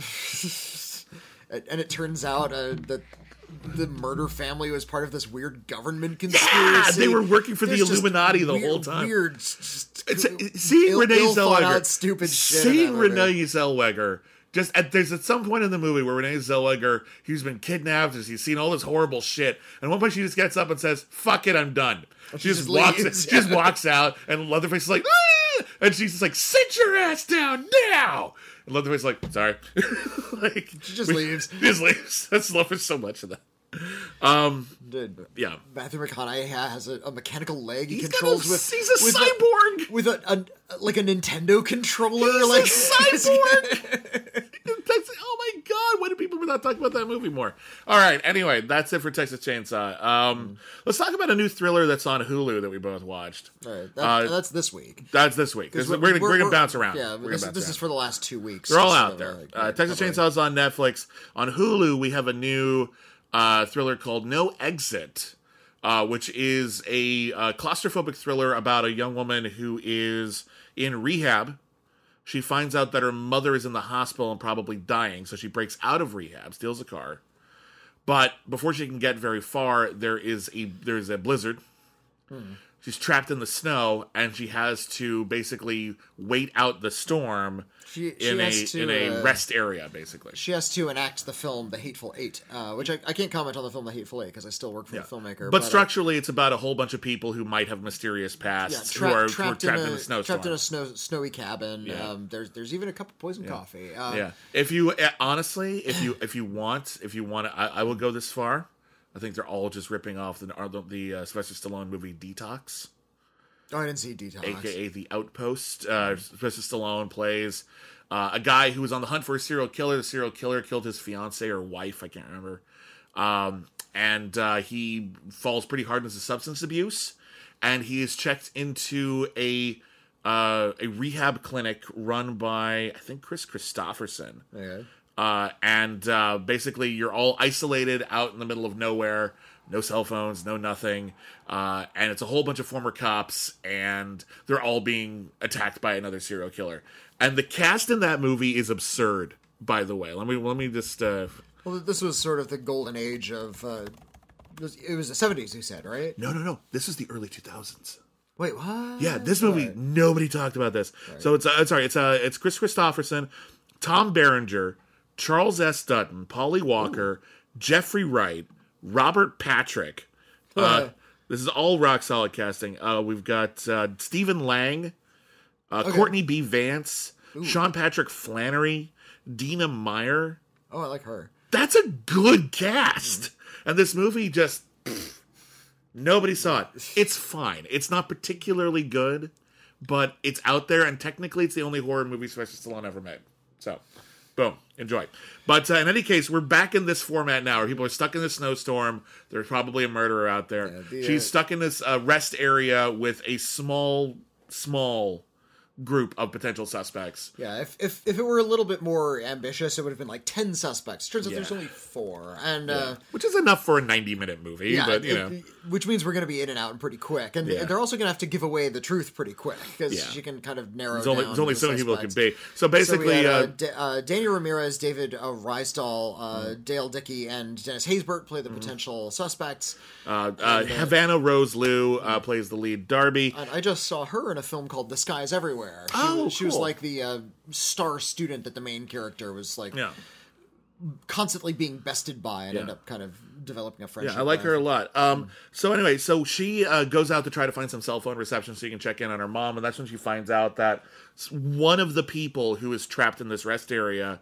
[LAUGHS] and it turns out uh, that the murder family was part of this weird government conspiracy. Yeah, they were working for the There's just Illuminati the weird- whole time. Weird, just It's, seeing ill- Renee Zellweger, stupid shit. seeing. Renee Zellweger just at there's at some point in the movie where Renee Zellweger he's been kidnapped, he's seen all this horrible shit, and at one point she just gets up and says, "Fuck it, I'm done." She, just, just walks, leaves, she just walks out, and Leatherface is like, ah! and she's just like, "Sit your ass down now." And Leatherface is like, "Sorry," [LAUGHS] like She just we- leaves. [LAUGHS] Just leaves. That's love so much of that. Um, Dude, yeah. Matthew McConaughey has a, a mechanical leg he He's got controls a- with. he's a with cyborg! with a, a like a Nintendo controller. He's a like [LAUGHS] cyborg! That's, oh my god, why do people not talk about that movie more? All right, anyway, that's it for Texas Chainsaw. Um, let's talk about a new thriller that's on Hulu that we both watched. All right, that, Uh, that's this week. That's this week. This, we're, We're- gonna, we're, gonna bounce around. Yeah, We're gonna this, this around. is for the last two weeks. They're all out there. like, Uh, Texas. Chainsaw's on Netflix. On Hulu, we have a new uh, thriller called No Exit, uh, which is a uh, claustrophobic thriller about a young woman who is in rehab. She finds out that her mother is in the hospital and probably dying, so she breaks out of rehab, steals a car. But before she can get very far, there is a there is a blizzard. She's trapped in the snow, and she has to basically wait out the storm She- she in a to, in a uh, rest area, basically. She has to enact the film The Hateful Eight, uh, which I, I can't comment on the film The Hateful Eight because I still work for the filmmaker. But uh, structurally, it's about a whole bunch of people who might have mysterious yeah, pasts tra- who, are, who are trapped, trapped in, in, a, a snowstorm. trapped in a snow, snowy cabin. Yeah. Um, there's there's even a cup of poison coffee. Uh, yeah, if you uh, honestly, if you if you want, if you want, I, I will go this far. I think they're all just ripping off the the, the uh, Sylvester Stallone movie D-Tox. Oh, I didn't see D-Tox. aka the Outpost. Uh, Sylvester Stallone plays uh, a guy who was on the hunt for a serial killer. The serial killer killed his fiance or wife, I can't remember. Um, and uh, he falls pretty hard into substance abuse, and he is checked into a uh, a rehab clinic run by I think Kris Kristofferson. Okay. Uh, and uh, basically, you're all isolated out in the middle of nowhere. No cell phones, no nothing. Uh, and it's a whole bunch of former cops, and they're all being attacked by another serial killer. And the cast in that movie is absurd. By the way, let me let me just. Uh, Well, this was sort of the golden age of. Uh, it was- was the seventies. You said right? no, no, no. This is the early 2000s. Wait, what? Yeah, this movie nobody talked about this. So it's uh, sorry, it's uh, it's Kris Kristofferson, Tom Berenger, Charles S. Dutton, Polly Walker, Jeffrey Wright, Robert Patrick. Uh, this is all rock solid casting. Uh, we've got uh, Stephen Lang, uh, Courtney B. Vance, Sean Patrick Flanery, Dina Meyer. Oh, I like her. That's a good cast. And this movie just pfft, nobody saw it. It's fine. It's not particularly good, but it's out there, and technically, it's the only horror movie Sylvester Stallone ever made. So, boom, enjoy. But uh, in any case, we're back in this format now, where people are stuck in the snowstorm. There's probably a murderer out there. the, She's uh, stuck in this uh, rest area with a small, small group of potential suspects. Yeah, if, if if it were a little bit more ambitious, it would have been like ten suspects. Turns out Yeah. there's only four, and uh, Which is enough for a 90 minute movie, yeah, but you it- know. which means we're going to be in and out pretty quick, and Yeah. they're also going to have to give away the truth pretty quick because Yeah. she can kind of narrow. There's only, down there's only the so many people can be. So So basically, had, uh, uh, D- uh, Daniel Ramirez, David uh, Rysdahl, uh, Mm-hmm. Dale Dickey, and Dennis Haysbert play the potential suspects. uh, uh, Havana Rose Liu uh, plays the lead Darby. And I just saw her in a film called The Sky Is Everywhere. She, Oh, was, she was like the uh, star student that the main character was like Yeah, constantly being bested by and Yeah. end up kind of developing a friendship. yeah, I like with. her a lot. Um, so anyway, so she uh, goes out to try to find some cell phone reception so she can check in on her mom, and that's when she finds out that one of the people who is trapped in this rest area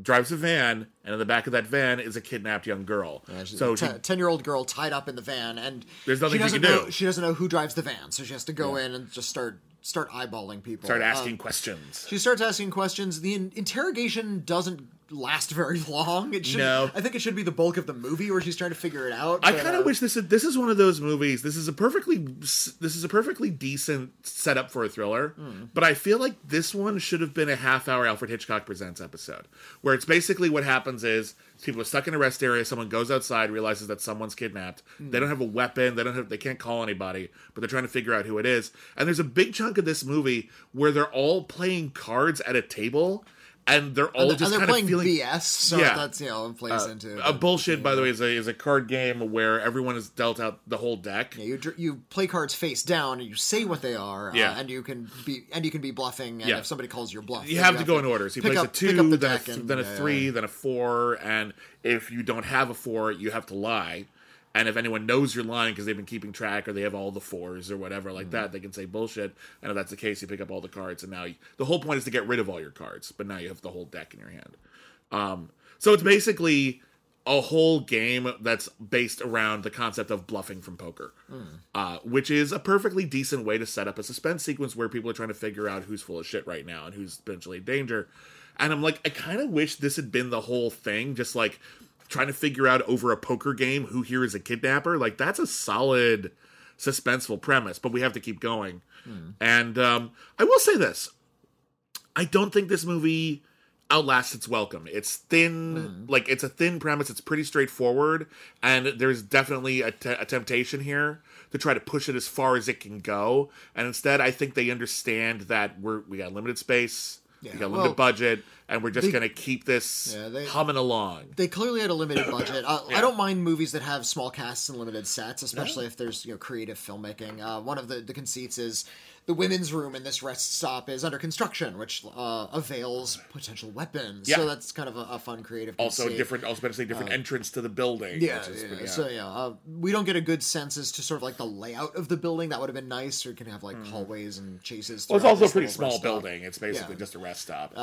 drives a van, and in the back of that van is a kidnapped young girl. so she, ten year old girl tied up in the van, and There's nothing she she doesn't can know. do. She doesn't know who drives the van, so she has to go in and just start start eyeballing people. start Uh, asking questions. she starts asking questions. The in- interrogation doesn't last [LAUGHS] very long. It should. No. I think it should be the bulk of the movie where she's trying to figure it out. I kind uh, of wish this this is one of those movies. This is a perfectly this is a perfectly decent setup for a thriller, but I feel like this one should have been a half hour Alfred Hitchcock presents episode, where it's basically what happens is people are stuck in a rest area. Someone goes outside, realizes that someone's kidnapped. Hmm. They don't have a weapon. They don't have. They can't call anybody, but they're trying to figure out who it is. And there's a big chunk of this movie where they're all playing cards at a table. And they're all and just they're kind playing of feeling BS, so Yeah. that's you know it plays into a bullshit. By the way, is a is a card game where everyone is dealt out the whole deck. Yeah, you you play cards face down and you say what they are, Yeah. uh, and you can be and you can be bluffing. And Yeah. if somebody calls your bluff, You then have to go in order. So plays up- a two, up the then, a, th- and- then a yeah, three, yeah. then a four, and if you don't have a four, you have to lie. And if anyone knows you're lying because they've been keeping track or they have all the fours or whatever Mm-hmm. like that, they can say bullshit. And if that's the case, you pick up all the cards, and now you, the whole point is to get rid of all your cards. But now you have the whole deck in your hand. Um, so it's basically a whole game that's based around the concept of bluffing from poker, uh, which is a perfectly decent way to set up a suspense sequence where people are trying to figure out who's full of shit right now and who's potentially in danger. And I'm like, I kind of wish this had been the whole thing, just like trying to figure out over a poker game who here is a kidnapper. Like that's a solid suspenseful premise, but we have to keep going. And um, I will say this: I don't think this movie outlasts its welcome. It's thin, like it's a thin premise. It's pretty straightforward, and there's definitely a, te- a temptation here to try to push it as far as it can go. And instead, I think they understand that we're we got limited space, Yeah, we got limited budget, and we're just they- gonna keep this Yeah, they- humming along. They clearly had a limited budget. [COUGHS] Uh, Yeah. I don't mind movies that have small casts and limited sets, especially if there's you know creative filmmaking. Uh, one of the, the conceits is the women's room in this rest stop is under construction, which uh, avails potential weapons. Yeah. So that's kind of a, a fun creative. Also, different, also potentially different entrance to the building. Uh, Yeah, which is yeah, pretty- so yeah, uh, we don't get a good sense as to sort of like the layout of the building. That would have been nice. Or you can have like hallways and chases. Well, it's also a pretty small stop. building. It's basically Yeah. just a rest stop.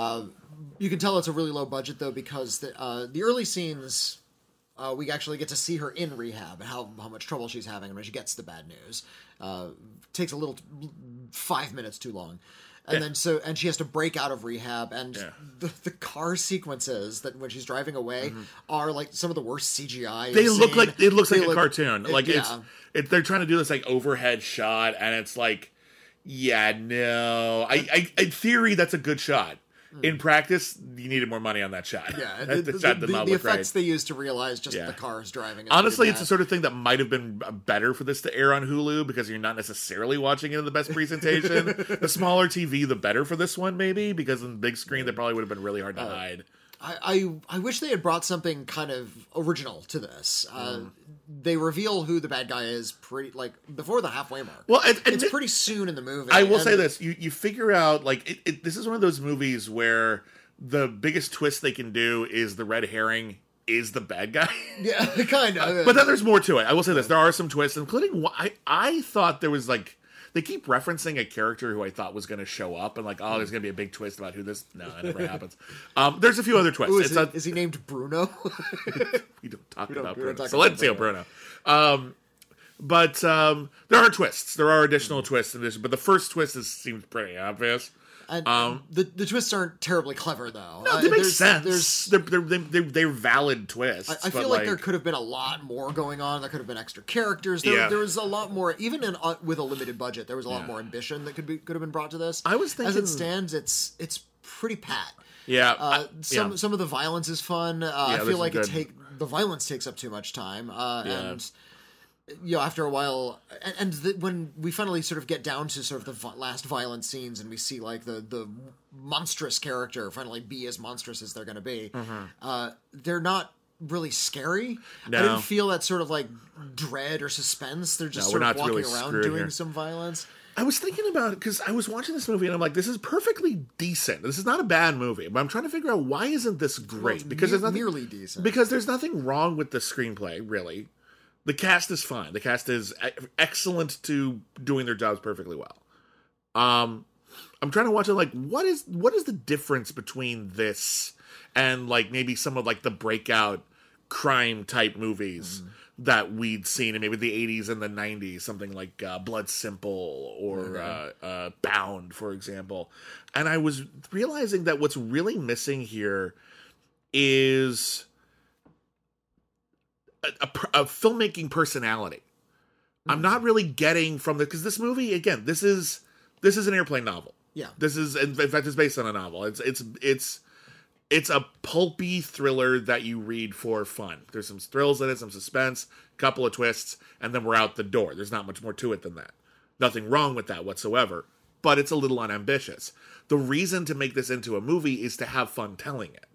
You can tell it's a really low budget though because the uh, the early scenes, uh, we actually get to see her in rehab and how how much trouble she's having when she gets the bad news. Uh, takes a little five minutes too long. And then so and she has to break out of rehab and Yeah. the, the car sequences that when she's driving away are like some of the worst CGI. Mm-hmm. they look seen. like it looks They like a look- cartoon. it- like it's yeah. it, they're trying to do this like overhead shot, and it's like, yeah, no. I, I in theory that's a good shot. In practice, you needed more money on that shot. Yeah, [LAUGHS] that the, the shot did the, not the look effects right. they use to realize just Yeah. the car is driving. Honestly, it's the sort of thing that might have been better for this to air on Hulu because you're not necessarily watching it in the best presentation. [LAUGHS] the smaller TV, the better for this one, maybe because on the big screen, that probably would have been really hard to Uh, hide. I, I I wish they had brought something kind of original to this. Uh, They reveal who the bad guy is pretty like before the halfway mark. Well, and, and it's pretty soon in the movie. I will and- say this: you you figure out like it, it, this is one of those movies where the biggest twist they can do is the red herring is the bad guy. [LAUGHS] Yeah, kind of. but then there's more to it. I will say this: there are some twists, including I I thought there was like they keep referencing a character who I thought was going to show up, and like oh, there's going to be a big twist about who this. No, it never [LAUGHS] happens. Um, there's a few other twists. Ooh, is, a, is he named Bruno? [LAUGHS] we don't talk don't- about we Bruno. talk about Silenzio Bruno. Um, but um, there are twists. There are additional twists in this. But the first twist is, seems pretty obvious. And the the twists aren't terribly clever though. Um, No, Uh, they make there's- sense. There's they're, they're, they're, they're, valid twists. I, I feel like, there could have been a lot more going on. There could have been extra characters. There, Yeah. there was a lot more, even in uh, with a limited budget. There was a lot Yeah. more ambition that could be could have been brought to this. I was thinking, as it stands, it's it's pretty pat. yeah, Uh, some yeah. some of the violence is fun. Uh, I feel like it take the violence takes up too much time, uh, Yeah. and you know after a while, and, and the, when we finally sort of get down to sort of the vi- last violent scenes, and we see like the the monstrous character finally be as monstrous as they're going to be, uh, they're not really scary. I Mm-hmm. No. didn't feel that sort of like dread or suspense. They're just No, sort of not walking really around doing here. some violence. I was thinking about it because I was watching this movie and I'm like, this is perfectly decent. This is not a bad movie, but I'm trying to figure out why isn't this great? it's because ne- there's nothing nearly decent. Because there's nothing wrong with the screenplay, really. The cast is fine. The cast is excellent to doing their jobs perfectly well. Um, I'm trying to watch it like what is what is the difference between this and like maybe some of like the breakout crime type movies that we'd seen in maybe the 80s and the 90s something like uh, blood simple or uh, uh, bound for example and i was realizing that what's really missing here is a, a, filmmaking personality i'm not really getting from the because this movie again this is this is an airplane novel Yeah. this is in fact it's based on a novel it's it's it's it's a pulpy thriller that you read for fun. There's some thrills in it, some suspense, couple of twists, and then we're out the door. There's not much more to it than that. Nothing wrong with that whatsoever. but it's a little unambitious. The reason to make this into a movie is to have fun telling it.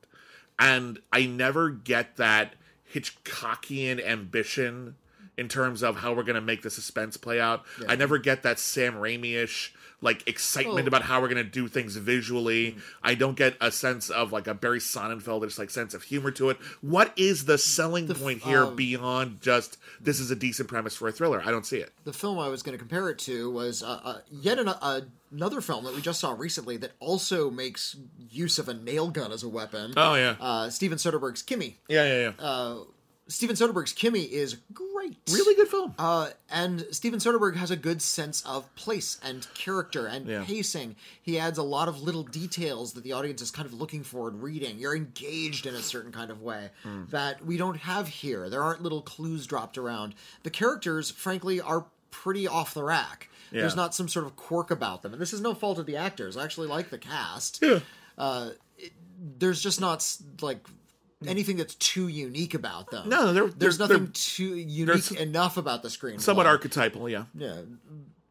And I never get that Hitchcockian ambition in terms of how we're going to make the suspense play out. I never get that Sam Raimi-ish like excitement Oh. about how we're going to do things visually. I don't get a sense of like a Barry Sonnenfeld like sense of humor to it. What is the selling point here um, beyond just this is a decent premise for a thriller? I don't see it. the film I was going to compare it to was uh, uh, yet an, uh, another film that we just saw recently that also makes use of a nail gun as a weapon. Oh yeah. Uh, Steven Soderbergh's Kimi. yeah, yeah, yeah. Steven Soderbergh's Kimi is great. really good film. Uh, and Steven Soderbergh has a good sense of place and character and Yeah. pacing. He adds a lot of little details that the audience is kind of looking for and reading. You're engaged in a certain kind of way Hmm. that we don't have here. There aren't little clues dropped around. The characters, frankly, are pretty off the rack. Yeah. There's not some sort of quirk about them. And this is no fault of the actors. I actually like the cast. Yeah. Uh, it- there's just not like anything that's too unique about them. No, they're- there's they're- nothing they're- too unique enough about the screen. Somewhat archetypal, yeah. Yeah.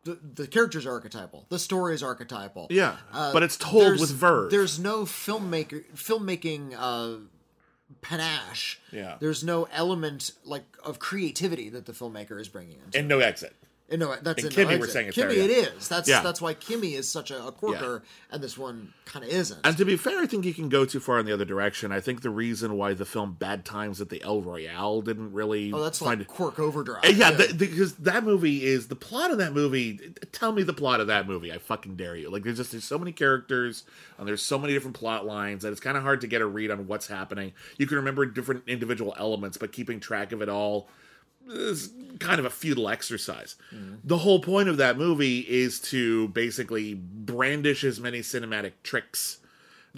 The, the characters are archetypal. The story is archetypal. Yeah. Uh, but it's told with verve. There's no filmmaker filmmaking uh, panache. Yeah. There's no element like of creativity that the filmmaker is bringing in. and no exit. It. no, that's and Kimi, we're saying it Kimi. there, yeah. is. That's Yeah. that's why Kimi is such a, a corker, and this one kind of isn't. And to be fair, I think you can go too far in the other direction. I think the reason why the film Bad Times at the El Royale didn't really oh, that's find like Quirk Overdrive. Yeah, because that movie is the plot of that movie. Tell me the plot of that movie. I fucking dare you. Like, there's just there's so many characters and there's so many different plot lines that it's kind of hard to get a read on what's happening. You can remember different individual elements, but keeping track of it all is kind of a futile exercise. The whole point of that movie is to basically brandish as many cinematic tricks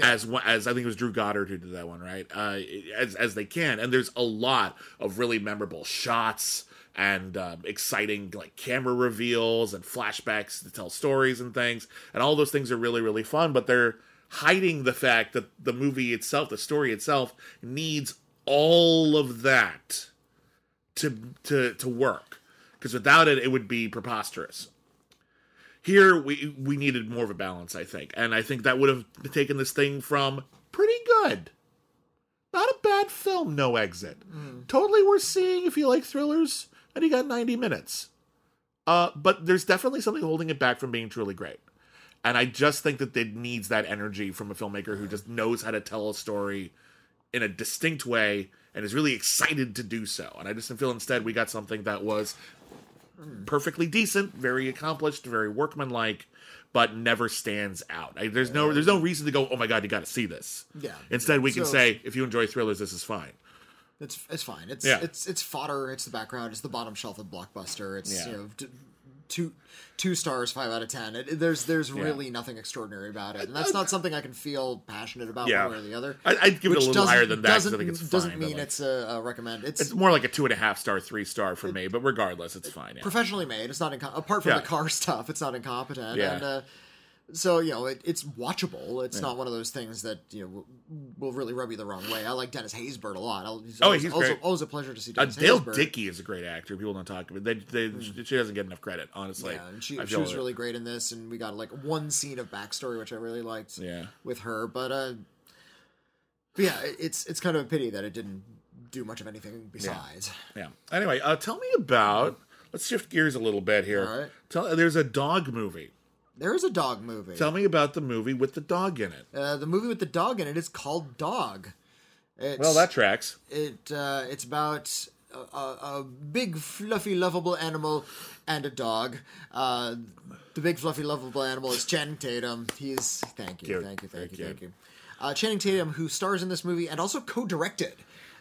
as as I think it was Drew Goddard who did that one, right? Uh, as as they can, and there's a lot of really memorable shots and uh, exciting like camera reveals and flashbacks to tell stories and things, and all those things are really really fun. But they're hiding the fact that the movie itself, the story itself, needs all of that to to to work because without it, it would be preposterous. Here we we needed more of a balance, I think, and I think that would have taken this thing from pretty good, not a bad film, no exit, totally worth seeing if you like thrillers, and you got ninety minutes. Uh, but there's definitely something holding it back from being truly great, and I just think that it needs that energy from a filmmaker who just knows how to tell a story in a distinct way and is really excited to do so. And I just feel instead we got something that was perfectly decent, very accomplished, very workmanlike, but never stands out. I, there's no there's no reason to go, oh my god, you got to see this. Yeah. Instead, we can So- say if you enjoy thrillers, this is fine. It's it's fine. It's Yeah. it's it's fodder. It's the background. It's the bottom shelf of blockbuster. It's Yeah. you know two two stars, five out of ten. It, there's there's really nothing extraordinary about it, and that's not something I can feel passionate about Yeah. one way or the other. I- I'd give it a little higher than that, Doesn't, think it's doesn't mean like- it's a, a recommend. It's, It's more like a two and a half star, three star for me, but regardless, it's fine. Yeah. professionally made. It's not inco- apart from Yeah. the car [LAUGHS] stuff. It's not incompetent. Yeah. And, uh, so you know it, it's watchable. It's not one of those things that you know will, will really rub you the wrong way. I like Dennis Haysbert a lot. I'll- He's Oh, always, he's also, great. always a pleasure to see Uh, Dennis Dale Haysbert. Dickey is a great actor. People don't talk about. They, they, She doesn't get enough credit, honestly. Yeah, and she, she was it. really great in this, and we got like one scene of backstory which I really liked Yeah. with her. But uh, but yeah, it's it's kind of a pity that it didn't do much of anything besides. Yeah. Anyway, uh, tell me about. Let's shift gears a little bit here. All right. Tell, there's a dog movie. There is a dog movie. Tell me about the movie with the dog in it. uh, the movie with the dog in it is called Dog. It's, Well, that tracks. it uh, it's about a, a, big fluffy lovable animal and a dog. Uh, the big fluffy lovable animal is Channing Tatum. He's thank you, Cute. thank you, Very thank you, thank you. Uh, Channing Tatum, who stars in this movie and also co-directed.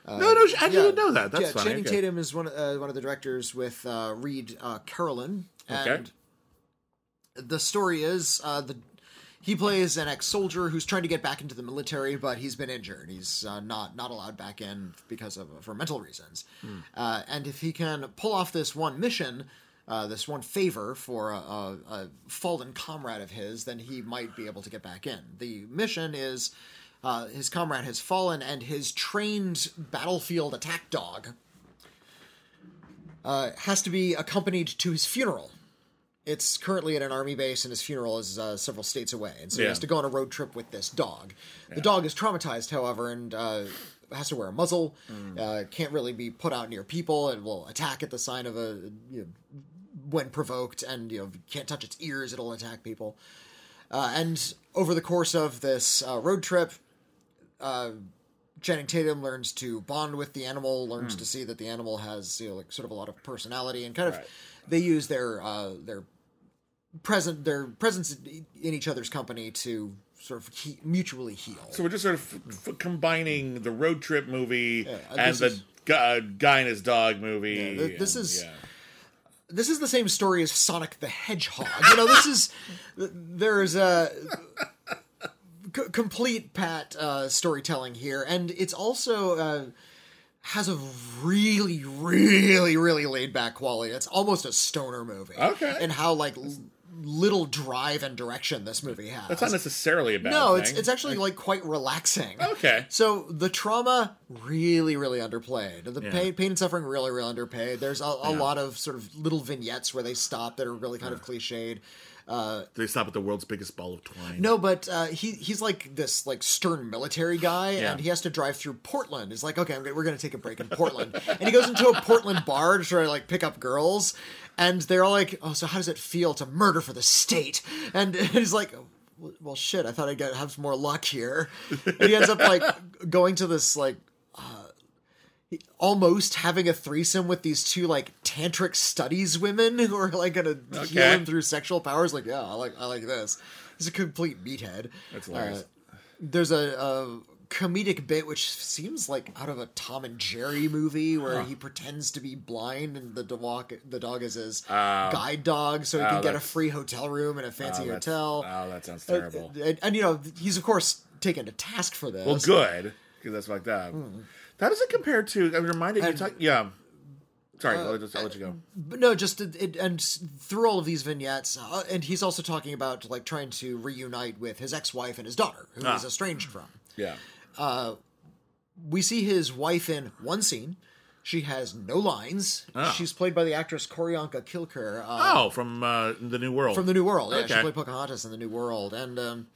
no, no, I Yeah, didn't know that. That's yeah, funny. Channing Okay. Tatum is one uh, one of the directors with uh, Reid uh, Carolin. And Okay. The story is uh, the he plays an ex-soldier who's trying to get back into the military, but he's been injured. He's uh, not not allowed back in because of for mental reasons. Hmm. Uh, and if he can pull off this one mission. Uh, this one favor for a, a, a fallen comrade of his, then he might be able to get back in. The mission is uh, his comrade has fallen, and his trained battlefield attack dog uh, has to be accompanied to his funeral. It's currently at an army base, and his funeral is uh, several states away, and so he has to go on a road trip with this dog. The dog is traumatized, however, and uh, has to wear a muzzle. Uh, can't really be put out near people. It will attack at the sign of a you know, when provoked, and you know can't touch its ears. It'll attack people. Uh, and over the course of this uh, road trip, uh, Channing Tatum learns to bond with the animal, learns to see that the animal has you know like sort of a lot of personality, and kind of Right. They use their uh, their present their presence in each other's company to sort of he- mutually heal. So we're just sort of f- f- combining the road trip movie uh, and the is- gu- uh, guy and his dog movie. Yeah, th- this and- is- yeah. this is the same story as Sonic the Hedgehog. You know, this is there's a [LAUGHS] c- complete pat uh, storytelling here, and it's also uh, has a really, really, really laid back quality. It's almost a stoner movie. Okay. and how like l- little drive and direction this movie has. That's not necessarily a bad no, thing. it's it's actually like quite relaxing. Okay. So the trauma really, really underplayed. The Yeah. pain, pain and suffering really, really underpaid. There's a, a lot of sort of little vignettes where they stop that are really kind of cliched. They stop at the world's biggest ball of twine. No, but uh, he he's like this like stern military guy, Yeah. and he has to drive through Portland. He's like, okay, gonna, we're gonna take a break in Portland, [LAUGHS] and he goes into a Portland bar to try to like pick up girls, and they're all like, oh, so how does it feel to murder for the state? And [LAUGHS] he's like. Well, shit! I thought I'd get, have some more luck here. And he ends up like going to this like almost having a threesome with these two like tantric studies women who are like gonna heal him through sexual powers. Like, yeah, I like I like this. He's a complete meathead. That's hilarious. Uh, there's a, a comedic bit which seems like out of a Tom and Jerry movie where he pretends to be blind and the dog the dog is his guide dog, so he oh, can get a free hotel room in a fancy Oh, hotel. Oh, that sounds Uh, terrible. and, and, you know he's of course taken to task for this. well, good because that's like that. How does it compare to? I'm reminded you. And- Talk, yeah. Sorry, I'll, just, I'll let you go. But no, just it, and through all of these vignettes, uh, and he's also talking about like trying to reunite with his ex-wife and his daughter, who Ah. he's estranged from. Yeah. We see his wife in one scene. She has no lines. Ah. She's played by the actress Q'orianka Kilcher uh, Oh, from uh, the New World. from the New World. Yeah, she played Pocahontas in the New World, and um,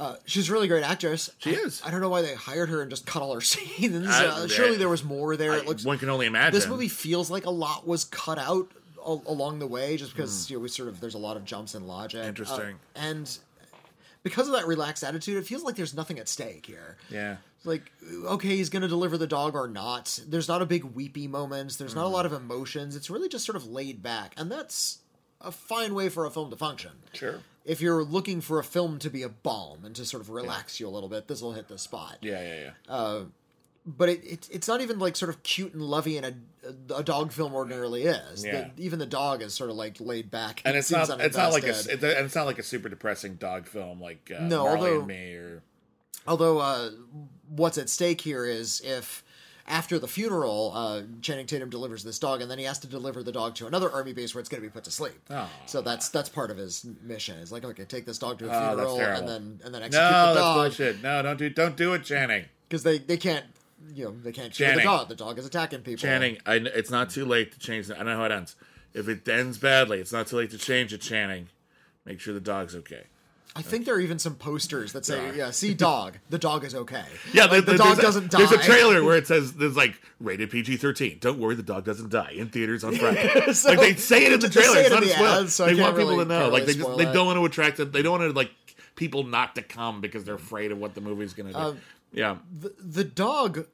uh, she's a really great actress. She I- is. I don't know why they hired her and just cut all her [LAUGHS] scenes. I- uh, surely there was more there. it looks One can only imagine. this movie feels like a lot was cut out al- along the way just because Hmm. you know we sort of there's a lot of jumps in logic Interesting. Uh, and because of that relaxed attitude it feels like there's nothing at stake here Yeah. like okay he's gonna deliver the dog or not there's not a big weepy moments there's Hmm. not a lot of emotions it's really just sort of laid back and that's a fine way for a film to function Sure. If you're looking for a film to be a balm and to sort of relax you a little bit this will hit the spot Yeah, yeah, yeah. but it, it it's not even like sort of cute and lovey and a, a dog film ordinarily is. Yeah. The- even the dog is sort of like laid back. and It it's seems not. It's not like a. It, and it's not like a super depressing dog film like uh, No, Marley although- and Me or. Although uh, what's at stake here is if after the funeral, uh, Channing Tatum delivers this dog, and then he has to deliver the dog to another army base where it's going to be put to sleep. Oh. So that's that's part of his mission. It's like okay, take this dog to a Oh, that's funeral, terrible. and then and then No, execute the that's dog bullshit. No, don't do. Don't do it, Channing. because they they can't you know they can't kill the dog. The dog is attacking people. Channing, I, it's not too late to change. The, I know how it ends. If it ends badly, it's not too late to change it. Channing, make sure the dog's okay. I think there are even some posters that say, "Yeah, see, dog. The dog is okay." [LAUGHS] Yeah, Like, the there- dog doesn't die. There's a trailer where it says there's like rated PG thirteen. Don't worry, the dog doesn't die in theaters on Friday. [LAUGHS] So- like they say it in the trailer. it It's not a the spoiler. ads, so they want people really- to know. Like really they just they don't want to attract. Them. They don't want to like people not to come because they're afraid of what the movie's going to do. Um, yeah, the, the dog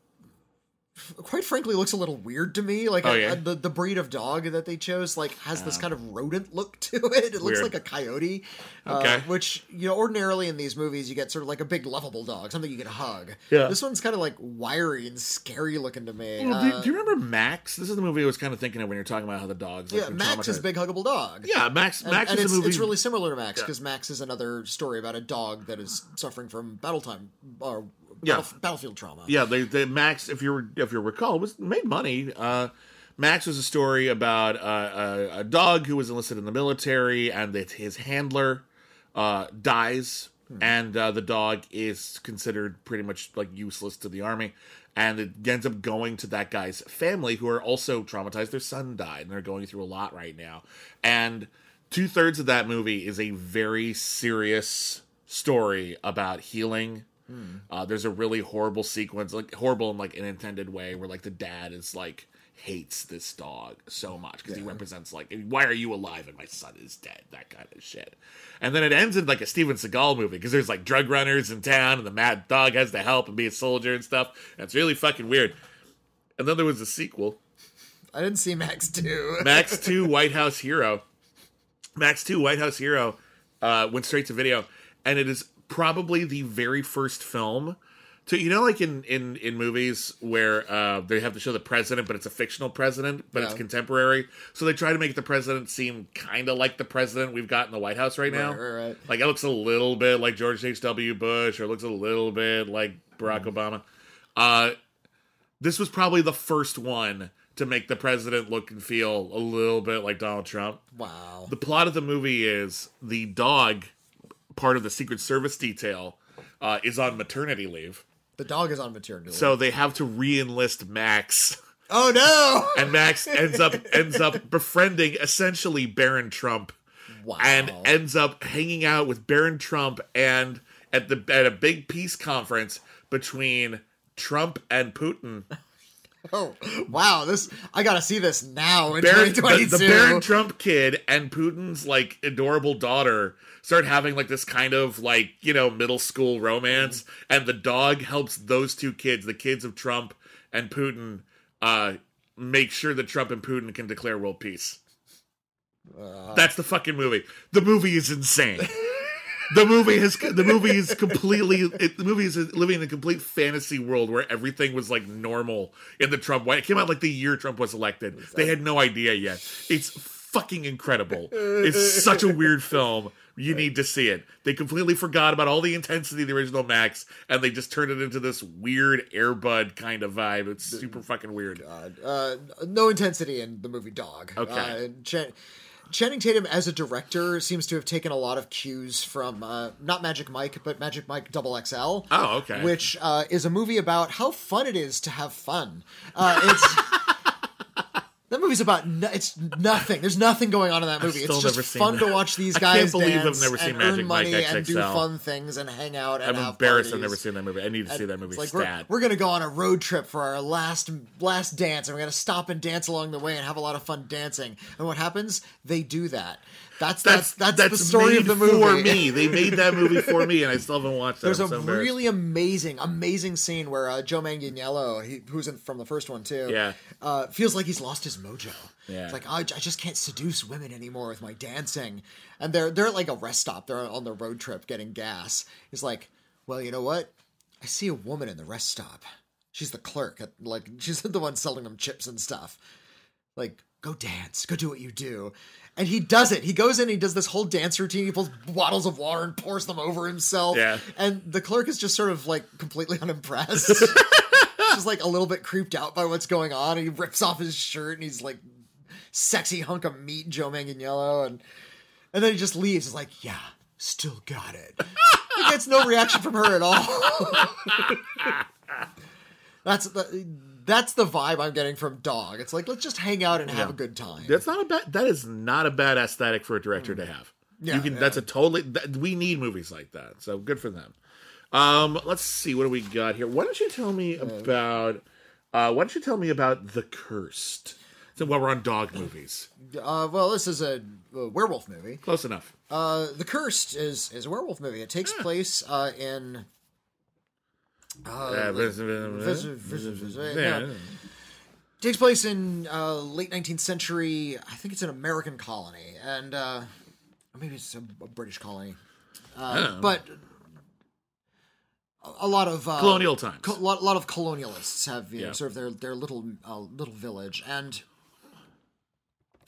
quite frankly looks a little weird to me like Oh, uh, yeah? the, the breed of dog that they chose like has this kind of rodent look [LAUGHS] to it it looks like a coyote uh, Okay. which you know ordinarily in these movies you get sort of like a big lovable dog something you can hug Yeah. this one's kind of like wiry and scary looking to me Well, do, Uh, do you remember Max? This is the movie I was kind of thinking of when you're talking about how the dogs. Like, yeah max is big huggable dog Yeah, Max. And, Max and is it's, a movie. it's really similar to Max Yeah. because Max is another story about a dog that is suffering from battle time or Yeah. battle, battlefield trauma. Yeah, they, they Max, if you if you recall, was made money. Uh, Max was a story about uh, a, a dog who was enlisted in the military, and that his handler uh, dies, and uh, the dog is considered pretty much like useless to the army, and it ends up going to that guy's family, who are also traumatized. Their son died, and they're going through a lot right now, and two thirds of that movie is a very serious story about healing. Uh, there's a really horrible sequence, like horrible in like an intended way, where like the dad is like hates this dog so much because he represents like why are you alive and my son is dead? That kind of shit. And then it ends in like a steven seagal movie because there's like drug runners in town and the mad dog has to help and be a soldier and stuff and it's really fucking weird. And then there was a sequel. I didn't see Max 2. [LAUGHS] Max 2 White House Hero. Max 2 White House Hero uh, went straight to video, and it is probably the very first film to you know like in in in movies where uh, they have to show the president, but it's a fictional president, but it's contemporary. So they try to make the president seem kind of like the president we've got in the White House right now. Right, right, right. Like it looks a little bit like George H. W. Bush, or it looks a little bit like Barack Mm-hmm. Obama. Uh, this was probably the first one to make the president look and feel a little bit like Donald Trump. Wow. The plot of the movie is the dog, part of the Secret Service detail, uh, is on maternity leave. The dog is on maternity leave. So they have to re-enlist Max, oh no! [LAUGHS] and Max ends up ends up befriending essentially Barron Trump, Wow. and ends up hanging out with Barron Trump and at the at a big peace conference between Trump and Putin. Oh wow! This I gotta see this now in Barron, the, 2022. the Barron Trump kid and Putin's like adorable daughter start having like this kind of like you know middle school romance, and the dog helps those two kids, the kids of Trump and Putin, uh, make sure that Trump and Putin can declare world peace. That's the fucking movie. The movie is insane. [LAUGHS] The movie has the movie is completely it, the movie is living in a complete fantasy world where everything was like normal in the Trump White. It came out like the year Trump was elected. They had no idea yet. It's fucking incredible. It's [LAUGHS] such a weird film. You need to see it. They completely forgot about all the intensity of the original Max, and they just turned it into this weird Air Bud kind of vibe. It's super fucking weird. God. Uh, no intensity in the movie Dog. Okay. Uh, Ch- Channing Tatum as a director seems to have taken a lot of cues from uh, not Magic Mike, but Magic Mike Double XL. Oh, okay. Which uh, is a movie about how fun it is to have fun. Uh, it's [LAUGHS] that movie's about no, it's nothing. There's nothing going on in that movie. It's just fun that. to watch these I guys can't believe I've dance never seen and Magic earn Mike money and do fun things and hang out and I'm embarrassed I've never seen that movie. I need to see that movie. It's like we're, we're gonna go on a road trip for our last last dance, and we're gonna stop and dance along the way and have a lot of fun dancing. And what happens? They do that. That's that's that's, the story of the movie. for me. They [LAUGHS] made that movie for me, and I still haven't watched it. There's I'm a so really amazing, amazing scene where uh, Joe Manganiello, he, who's in, from the first one too, Yeah. uh, feels like he's lost his mojo. Yeah. It's like I, I just can't seduce women anymore with my dancing. And they're they're at like a rest stop. They're on the road trip getting gas. He's like, well, you know what? I see a woman in the rest stop. She's the clerk. At, like [LAUGHS] she's the one selling them chips and stuff. Like, go dance. Go do what you do. And he does it. He goes in, he does this whole dance routine. He pulls bottles of water and pours them over himself. Yeah. And the clerk is just sort of like completely [LAUGHS] unimpressed. [LAUGHS] just like a little bit creeped out by what's going on. And He rips off his shirt and he's like sexy hunk of meat, Joe Manganiello, and and then he just leaves. It's like, yeah, still got it. he gets no reaction from her at all. [LAUGHS] that's the that's the vibe I'm getting from Dog. It's like let's just hang out and have a good time. That's not a bad. That is not a bad aesthetic for a director to have. Yeah, you can. yeah. That's a totally. That, we need movies like that. So good for them. Um, let's see. What do we got here? Why don't you tell me about? Uh, why don't you tell me about the cursed? So while we're on dog movies, Uh, well, this is a, a werewolf movie. close enough. Uh, the Cursed is is a werewolf movie. It takes place uh, in. Yeah. yeah. takes place in uh, late 19th century. I think it's an American colony, and uh, maybe it's a, a British colony. Uh, but a, a lot of uh, Colonial times. co- lot, lot of colonialists have you know, Yeah. sort of their their little uh, little village, and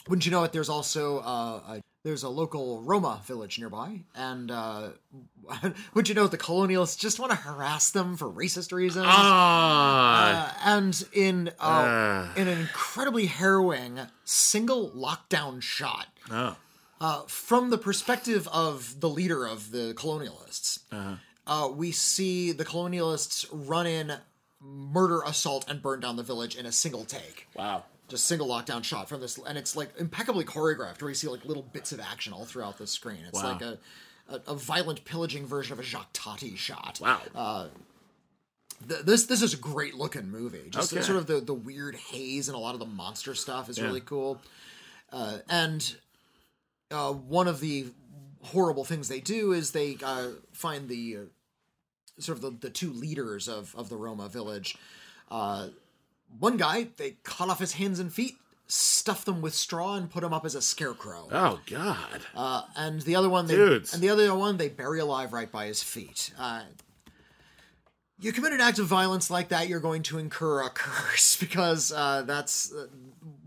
wouldn't you know it? There's also uh, a, there's a local Roma village nearby, and uh, [LAUGHS] wouldn't you know the colonialists just want to harass them for racist reasons? Ah, Uh, and in uh, Ah. in an incredibly harrowing single lockdown shot oh, uh, from the perspective of the leader of the colonialists, uh we see the colonialists run in, murder, assault, and burn down the village in a single take. wow. Just single lockdown shot from this, and it's like impeccably choreographed, where you see like little bits of action all throughout the screen. It's Wow. like a, a a violent pillaging version of a Jacques Tati shot. Wow. Th- this this is a great looking movie. Just Okay. sort of the the weird haze and a lot of the monster stuff is really cool. Uh, and uh, one of the horrible things they do is they uh, find the uh, sort of the, the two leaders of of the Roma village. One guy they cut off his hands and feet, stuff them with straw, and put him up as a scarecrow. oh God. Uh, and the other one, they, Dudes. and the other one, they bury alive right by his feet. Uh, you commit an act of violence like that, you're going to incur a [LAUGHS] curse because uh, that's uh,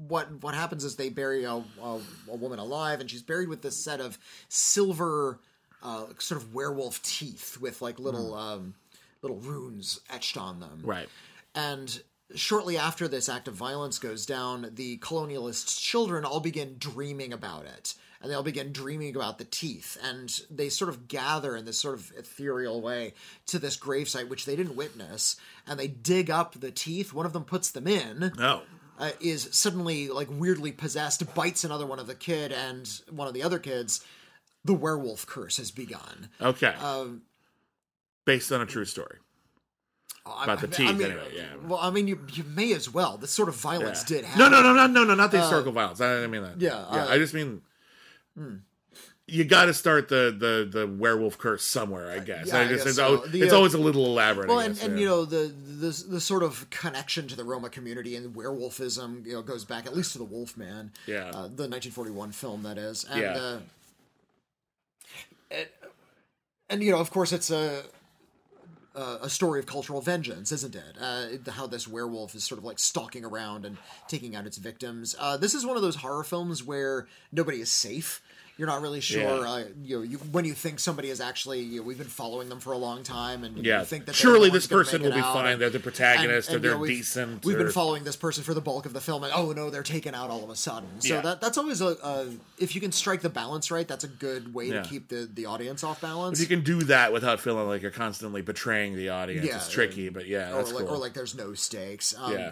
what what happens is they bury a, a, a woman alive, and she's buried with this set of silver, uh, sort of werewolf teeth with like little um, little runes etched on them. Right. And shortly after this act of violence goes down, the colonialists' children all begin dreaming about it. And they all begin dreaming about the teeth. And they sort of gather in this sort of ethereal way to this gravesite, which they didn't witness. And they dig up the teeth. One of them puts them in, No. uh, is suddenly like weirdly possessed, bites another one of the kid and one of the other kids. The werewolf curse has begun. Okay. Um, Based on a true story. About the teeth, mean, anyway, yeah. Well, I mean, you, you may as well. This sort of violence Yeah. did happen. Uh, No, no, no, no, no, no, not the historical violence. I didn't mean that. Yeah, yeah. uh, I just mean you got to start the, the the werewolf curse somewhere. I guess. yeah, I I guess it's, so. al- The, it's uh, always a little elaborate. Well, I and, and yeah. you know the, the the sort of connection to the Roma community and werewolfism, you know, goes back at least to the Wolfman, Yeah. uh, the 1941 film that is, and Yeah. uh, and, and you know, of course, it's a a a story of cultural vengeance, isn't it? Uh, how this werewolf is sort of like stalking around and taking out its victims. Uh, this is one of those horror films where nobody is safe. You're not really sure. Yeah. Uh, you, know, you when you think somebody is actually, you know, we've been following them for a long time, and yeah. you think that Surely this person will be fine. They're the protagonist, and, and, you they're know, we've- decent. We've or- been following this person for the bulk of the film, and oh no, they're taken out all of a sudden. So Yeah. that that's always a, a if you can strike the balance right, that's a good way to keep the the audience off balance. If you can do that without feeling like you're constantly betraying the audience, it's tricky. But yeah, or that's like, cool. or like there's no stakes. Um, yeah.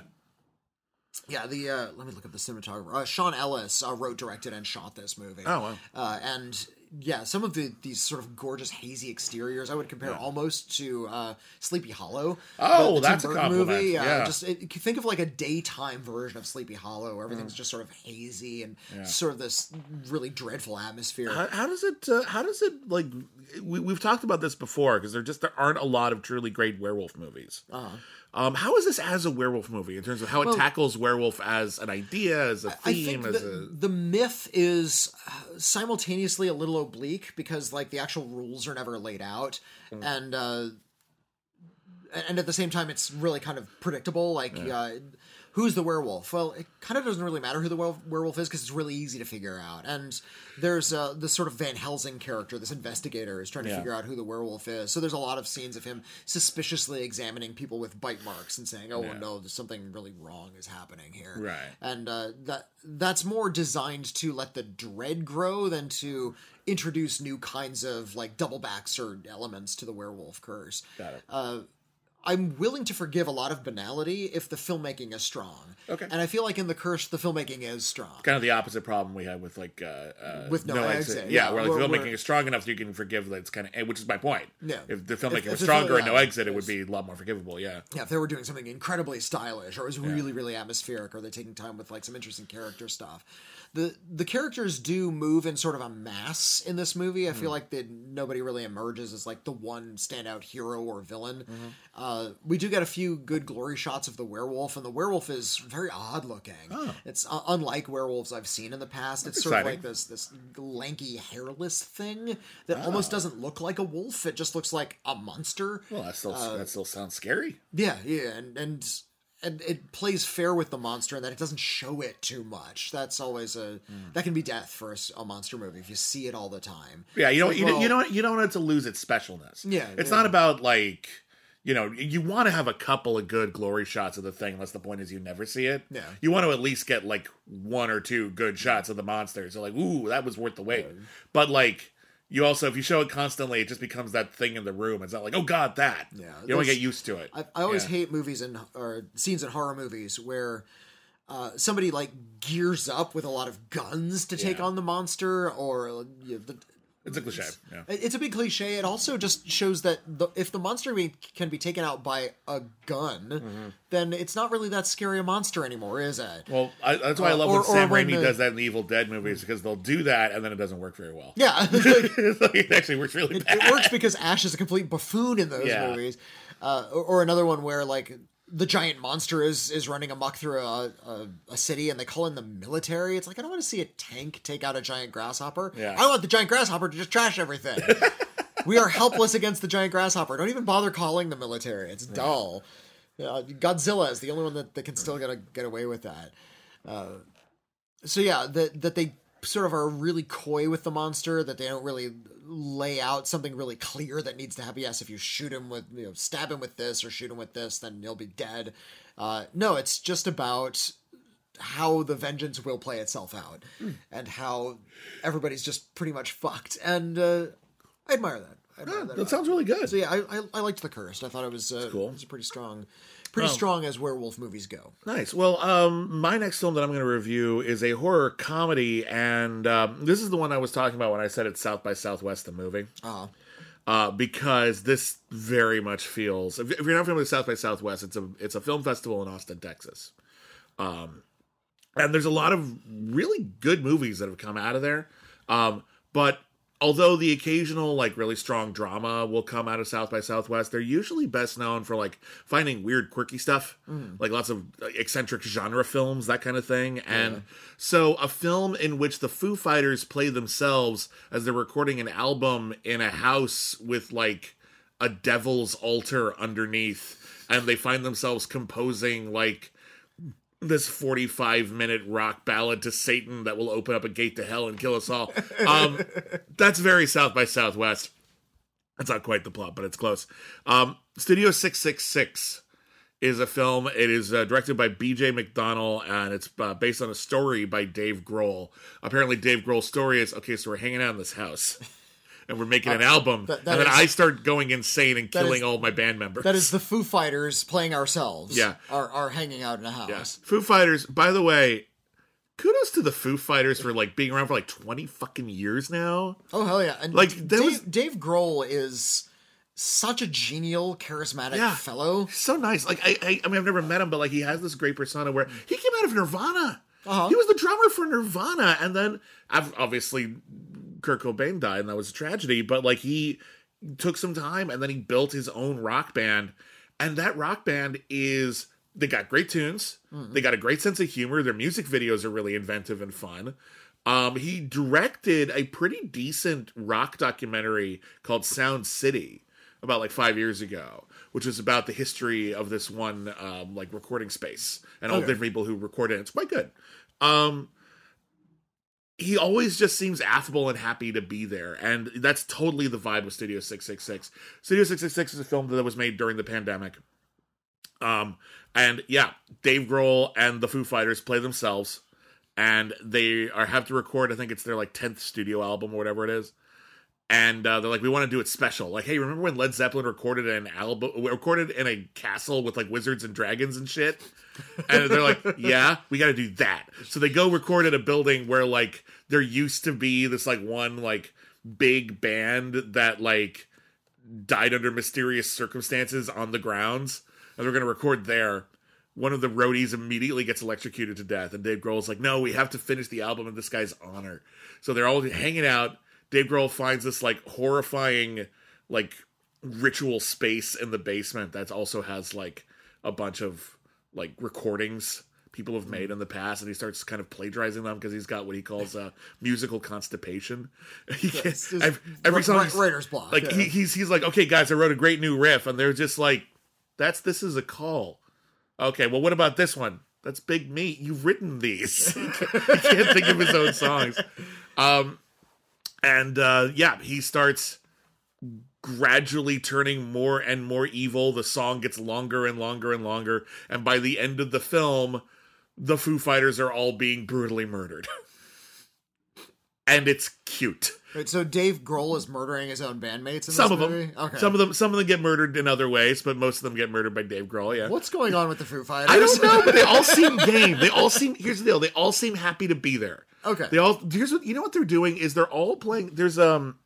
Yeah. The uh, let me look up the cinematographer. Uh, Sean Ellis uh, wrote, directed, and shot this movie. Oh, wow. Uh, and yeah, some of the these sort of gorgeous hazy exteriors I would compare almost to uh, Sleepy Hollow. Oh, the, the that's a Tim Burton compliment. movie. Uh, Yeah. just it, think of like a daytime version of Sleepy Hollow, where Mm. everything's just sort of hazy and sort of this really dreadful atmosphere. How, how does it? Uh, how does it like? We, we've talked about this before because there just there aren't a lot of truly great werewolf movies. Uh-huh. Um, how is this as a werewolf movie in terms of how it tackles werewolf as an idea, as a theme, think as the, a the myth is uh, simultaneously a little oblique because like the actual rules are never laid out. Hmm. and uh and at the same time it's really kind of predictable like uh who's the werewolf? Well it kind of doesn't really matter who the werewolf, is because it's really easy to figure out. And there's uh this sort of van helsing character this investigator is trying to Yeah. figure out who the werewolf is. So there's a lot of scenes of him suspiciously examining people with bite marks and saying oh no there's something really wrong is happening here. Right. and uh, that that's more designed to let the dread grow than to introduce new kinds of like double backs or elements to the werewolf curse. Got it. Uh, I'm willing to forgive a lot of banality if the filmmaking is strong. Okay. And I feel like in the curse, the filmmaking is strong. kind of the opposite problem we had with like uh, uh With No Exit, Yeah, yeah, where like the filmmaking is strong enough so you can forgive that it's kind of which is my point. Yeah. If the filmmaking If- if was the stronger in No yeah, Exit, it would be a lot more forgivable. Yeah. Yeah, if they were doing something incredibly stylish, or it was really, really atmospheric, or they're taking time with like some interesting character stuff. The the characters do move in sort of a mass in this movie. I feel like that nobody really emerges as like the one standout hero or villain. Uh, we do get a few good glory shots of the werewolf, and the werewolf is very odd looking. It's uh, unlike werewolves I've seen in the past. it's sort of like this this lanky, hairless thing that almost doesn't look like a wolf. It just looks like a monster. Well, that still Uh, that still sounds scary. Yeah, yeah, and and and it plays fair with the monster in that it doesn't show it too much. That's always a Hmm. that can be death for a monster movie if you see it all the time. Yeah, you know, Like, you, well- you know, you don't want it to lose its specialness. Yeah, it's yeah. not about like, you know, you want to have a couple of good glory shots of the thing, unless the point is you never see it. Yeah. you want to at least get like one or two good shots of the monster. So like, ooh, that was worth the wait. But like, you also if you show it constantly, it just becomes that thing in the room. It's not like, oh god, that. Yeah, you don't get used to it. I, I always Yeah. hate movies and or scenes in horror movies where uh, somebody like gears up with a lot of guns to take Yeah. on the monster, or you know, the, It's a cliche. Yeah. it's a big cliche. It also just shows that the, if the monster be, can be taken out by a gun, Mm-hmm. then it's not really that scary a monster anymore, is it? Well, I, that's why I love or- when Sam Raimi the- does that in the Evil Dead movies because they'll do that and then it doesn't work very well. yeah. Like, [LAUGHS] it actually works really bad. it works because Ash is a complete buffoon in those Yeah. movies. Uh, or, or another one where like the giant monster is is running amok through a, a a city and they call in the military. It's like I don't want to see a tank take out a giant grasshopper. Yeah. I want the giant grasshopper to just trash everything. [LAUGHS] we are helpless against the giant grasshopper. Don't even bother calling the military. It's dull. Uh, Godzilla is the only one that, that can still get get away with that. Uh, so yeah, that that they sort of are really coy with the monster, that they don't really lay out something really clear that needs to happen. Yes, if you shoot him with, you know, stab him with this or shoot him with this, then he'll be dead. Uh, no, it's just about how the vengeance will play itself out and how everybody's just pretty much fucked. And uh, I admire that. I admire that. That sounds really good. So yeah, I, I, I liked the cursed. I thought it was uh, cool. It was pretty strong, pretty strong as werewolf movies go. Nice. Well, um, my next film that I'm going to review is a horror comedy, and um, this is the one I was talking about when I said it's South by Southwest, the movie. Uh, uh, because this very much feels. If, if you're not familiar with South by Southwest, it's a it's a film festival in Austin, Texas. Um, and there's a lot of really good movies that have come out of there. Um, but although the occasional like really strong drama will come out of South by Southwest, they're usually best known for like finding weird, quirky stuff, mm. like lots of eccentric genre films, that kind of thing. And so, a film in which the Foo Fighters play themselves as they're recording an album in a house with like a devil's altar underneath, and they find themselves composing like this 45 minute rock ballad to Satan that will open up a gate to hell and kill us all. Um, [LAUGHS] that's very South by Southwest. That's not quite the plot, but it's close. Um, Studio 666 is a film. It is uh, directed by B.J. McDonnell, and it's uh, based on a story by Dave Grohl. Apparently, Dave Grohl's story is okay. So we're hanging out in this house, and we're making an album, that- that and then is- I start going insane and that is- killing all my band members. that is the Foo Fighters playing ourselves. Yeah. are are hanging out in a house. Yes. Foo Fighters, by the way, kudos to the Foo Fighters for like being around for like 20 fucking years now. Oh hell yeah! And Like, Dave, was- Dave Grohl is such a genial, charismatic Yeah. fellow. So nice. Like I, I I mean I've never met him, but like he has this great persona where he came out of Nirvana. Uh-huh. He was the drummer for Nirvana and then I've obviously Kurt Cobain died and that was a tragedy, but like he took some time and then he built his own rock band. And that rock band is they got great tunes. They got a great sense of humor. Their music videos are really inventive and fun. Um, he directed a pretty decent rock documentary called Sound City about like five years ago, which was about the history of this one um, like recording space and all the different people who recorded it. It's quite good. Um, he always just seems affable and happy to be there, and that's totally the vibe of Studio Six Six Six. Studio Six Six Six is a film that was made during the pandemic. Um, and yeah, Dave Grohl and the Foo Fighters play themselves, and they are have to record. I think it's their like tenth studio album or whatever it is. And uh, they're like, we want to do it special. Like, hey, remember when Led Zeppelin recorded an album, recorded in a castle with like wizards and dragons and shit? And they're like, [LAUGHS] yeah, we got to do that. So they go record at a building where like there used to be this like one like big band that like died under mysterious circumstances on the grounds, and they're going to record there. One of the roadies immediately gets electrocuted to death, and Dave Grohl's like, "No, we have to finish the album in this guy's honor." So they're all hanging out. Dave Grohl finds this like horrifying, like ritual space in the basement that also has like a bunch of like recordings people have made in the past, and he starts kind of plagiarizing them because he's got what he calls uh, musical constipation. [LAUGHS] He can't- It's just ev- every song, he's- writer's block. like yeah. he, he's he's like, okay, guys, I wrote a great new riff, and they're just like, that's this is a call. Okay, well, what about this one? That's Big Me. You've written these. [LAUGHS] he can't think of his own songs. Um, and uh, yeah, he starts gradually turning more and more evil. The song gets longer and longer and longer, and by the end of the film, the Foo Fighters are all being brutally murdered. [LAUGHS] and it's cute. Right, so Dave Grohl is murdering his own bandmates in Some this of movie? them, Okay. some of them, some of them get murdered in other ways, but most of them get murdered by Dave Grohl. Yeah, What's going on with the Foo Fighters? I don't know, but they all seem [LAUGHS] game. They all seem. Here's the deal: they all seem happy to be there. Okay. They all. Here's what you know. What they're doing is they're all playing. There's um.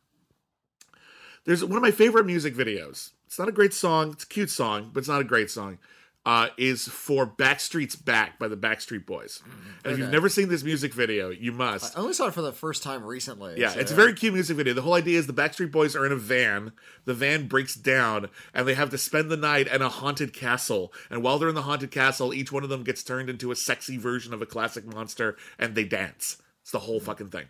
There's one of my favorite music videos. It's not a great song. It's a cute song, but it's not a great song. Uh, is for Backstreet's Back by the Backstreet Boys. And if you've never seen this music video, you must. I only saw it for the first time recently. Yeah, so- it's a very cute music video. The whole idea is the Backstreet Boys are in a van. The van breaks down, and they have to spend the night in a haunted castle. And while they're in the haunted castle, each one of them gets turned into a sexy version of a classic monster, and they dance. It's the whole fucking thing.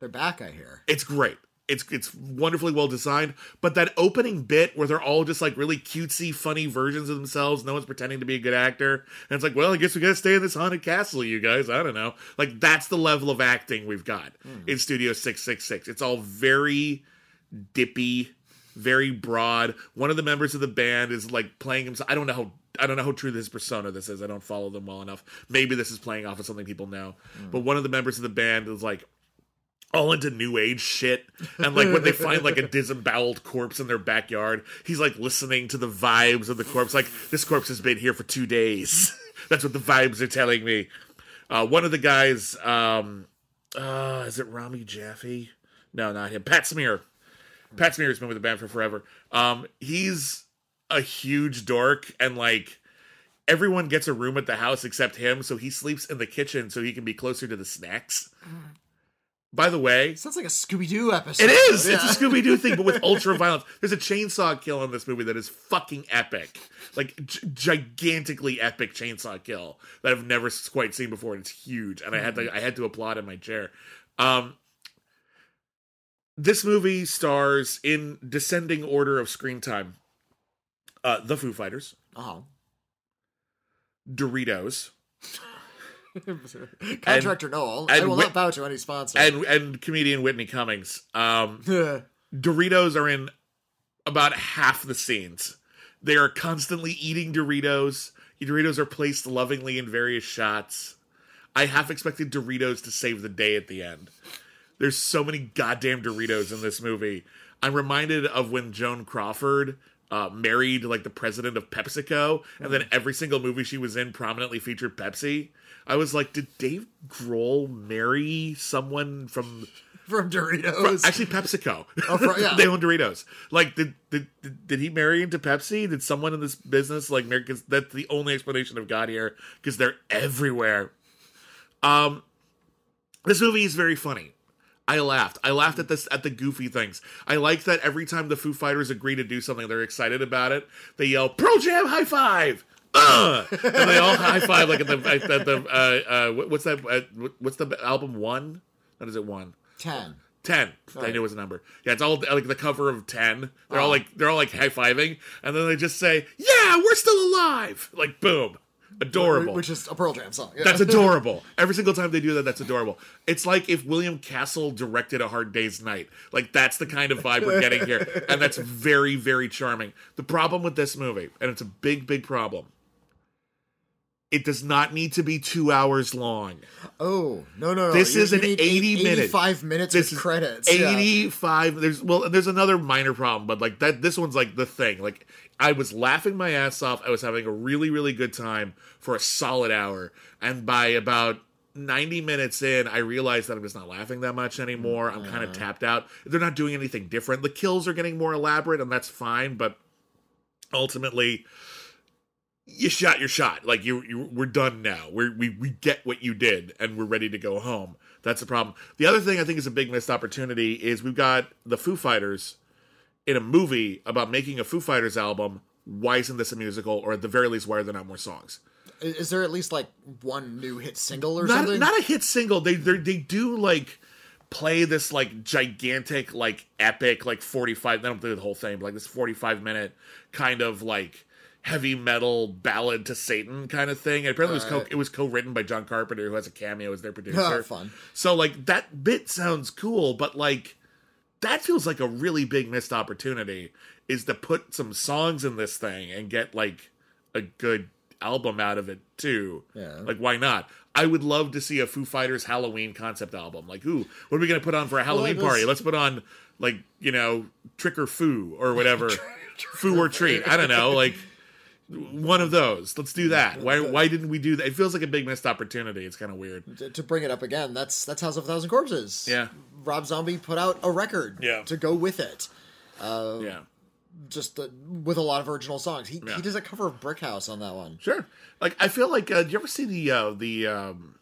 They're back, I hear. It's great. It's it's wonderfully well designed. But that opening bit where they're all just like really cutesy, funny versions of themselves. No one's pretending to be a good actor, and it's like, well, I guess we gotta stay in this haunted castle, you guys. I don't know. Like that's the level of acting we've got hmm. in Studio Six Six Six. It's all very dippy, very broad. One of the members of the band is like playing himself. I don't know how. I don't know how true this persona this is. I don't follow them well enough. Maybe this is playing off of something people know. But one of the members of the band is like all into new age shit. And like when they [LAUGHS] find like a disemboweled corpse in their backyard he's like listening to the vibes of the corpse. Like this corpse has been here for two days. [LAUGHS] That's what the vibes are telling me. Uh one of the guys um uh is it Rami Jaffee? No not him. Pat smear. Pat smear has been with the band for forever. Um he's a huge dork and like everyone gets a room at the house except him so he sleeps in the kitchen so he can be closer to the snacks by the way Sounds like a Scooby Doo episode. it is. Yeah. It's a Scooby Doo thing, but with [LAUGHS] ultra violence. There's a chainsaw kill in this movie that is fucking epic, like g- gigantically epic chainsaw kill that I've never quite seen before. And it's huge, and I had to I had to applaud in my chair. Um, this movie stars in descending order of screen time. Uh, the Foo Fighters, Oh. Doritos, [LAUGHS] Contractor Noel. I will Whit- not bow to any sponsor. and and comedian Whitney Cummings. Um, [LAUGHS] Doritos are in about half the scenes. They are constantly eating Doritos. Doritos are placed lovingly in various shots. I half expected Doritos to save the day at the end. There's so many goddamn Doritos in this movie. I'm reminded of when Joan Crawford uh, married like the president of PepsiCo, and then every single movie she was in prominently featured Pepsi. I was like, did Dave Grohl marry someone from From Doritos. Actually, PepsiCo. Oh, for- yeah. [LAUGHS] they own Doritos. Like, did, did did did he marry into Pepsi? Did someone in this business like marry? Because that's the only explanation I've got here. Because they're everywhere. Um, this movie is very funny. I laughed. I laughed at this at the goofy things. I like that every time the Foo Fighters agree to do something, they're excited about it. They yell "Pearl Jam high five! Ugh! and they all high five like at the at the uh, uh, what's that? Uh, what's the album one? What is it one? Ten. Ten. I knew it was a number. Yeah, it's all like the cover of ten. They're all Oh. like they're all like high fiving, and then they just say, "Yeah, we're still alive!" Like boom, adorable. Which is a Pearl Jam song. Yeah. that's [LAUGHS] adorable. Every single time they do that, that's adorable. It's like if William Castle directed A Hard Day's Night. Like that's the kind of vibe we're getting here, and that's very, very charming. The problem with this movie, and it's a big, big problem. It does not need to be two hours long. Oh no no no! This You- is you an 80 minute- eighty-five minutes This with is credits. yeah. 85 there's well there's another minor problem but like that this one's like the thing like i was laughing my ass off i was having a really really good time for a solid hour and by about 90 minutes in i realized that i'm just not laughing that much anymore i'm kind of uh-huh. tapped out they're not doing anything different the kills are getting more elaborate and that's fine but ultimately you shot your shot. Like you, you we're done now. We're, we we get what you did, and we're ready to go home. That's the problem. The other thing I think is a big missed opportunity is we've got the Foo Fighters in a movie about making a Foo Fighters album. Why isn't this a musical? Or at the very least, why are there not more songs? Is there at least like one new hit single or Not something? not a hit single. They they they do like play this like gigantic like epic like 45 they don't do the whole thing but like this 45 minute kind of like heavy metal ballad to satan kind of thing and apparently it was co- it was co-written by john carpenter who has a cameo as their producer Oh, fun. so like that bit sounds cool but like that feels like a really big missed opportunity is to put some songs in this thing and get like a good album out of it too. Yeah. Like why not? I would love to see a Foo Fighters Halloween concept album. Like, ooh, what are we gonna put on for a Halloween it was- party? Let's put on like you know Trick or Foo or whatever, [LAUGHS] Foo or Treat. I don't know, like one of those. Let's do that. Why why didn't we do that? It feels like a big missed opportunity. It's kind of weird. To, to bring it up again, that's that's House of a Thousand Corpses. Yeah. Rob Zombie put out a record. Yeah. To go with it, Yeah. just uh, with a lot of original songs. He Yeah. he does a cover of Brick House on that one. Sure. Like I feel like uh, do you ever see the uh, the um,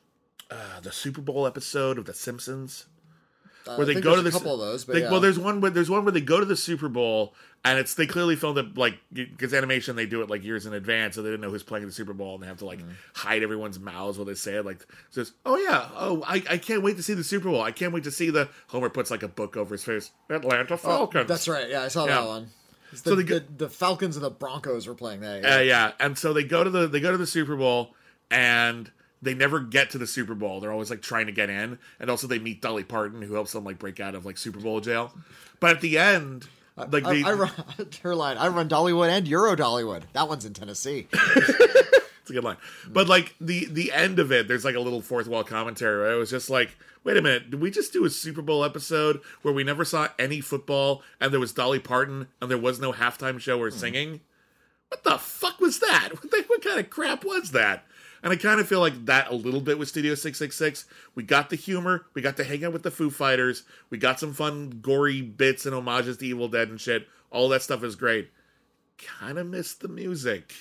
uh, the Super Bowl episode of The Simpsons Uh, where I they think go to there's the a couple of those, but they- yeah. well, there's one where there's one where they go to the Super Bowl and it's they clearly filmed it like because animation they do it like years in advance, so they didn't know who's playing the Super Bowl and they have to like Mm-hmm. hide everyone's mouths while they say it. Like says, "Oh yeah, oh I, I can't wait to see the Super Bowl. I can't wait to see the." Homer puts like a book over his face. Atlanta Oh, Falcons. that's right. Yeah, I saw Yeah. that one. It's So The, go- the, the Falcons and the Broncos were playing that. Uh, yeah, and so they go to the they go to the Super Bowl, and they never get to the Super Bowl. They're always like trying to get in, and also they meet Dolly Parton, who helps them like break out of like Super Bowl jail. But at the end, like I, they, I run [LAUGHS] her line. I run Dollywood and Euro Dollywood. That one's in Tennessee. [LAUGHS] it's a good line. But like the the end of it, there's like a little fourth wall commentary. Where it was just like, wait a minute, did we just do a Super Bowl episode where we never saw any football, and there was Dolly Parton, and there was no halftime show or mm-hmm. singing? What the fuck was that? [LAUGHS] What, the, what kind of crap was that? And I kind of feel like that a little bit with Studio 666. We got the humor, we got to hang out with the Foo Fighters, we got some fun, gory bits and homages to Evil Dead and shit. All that stuff is great. Kind of missed the music.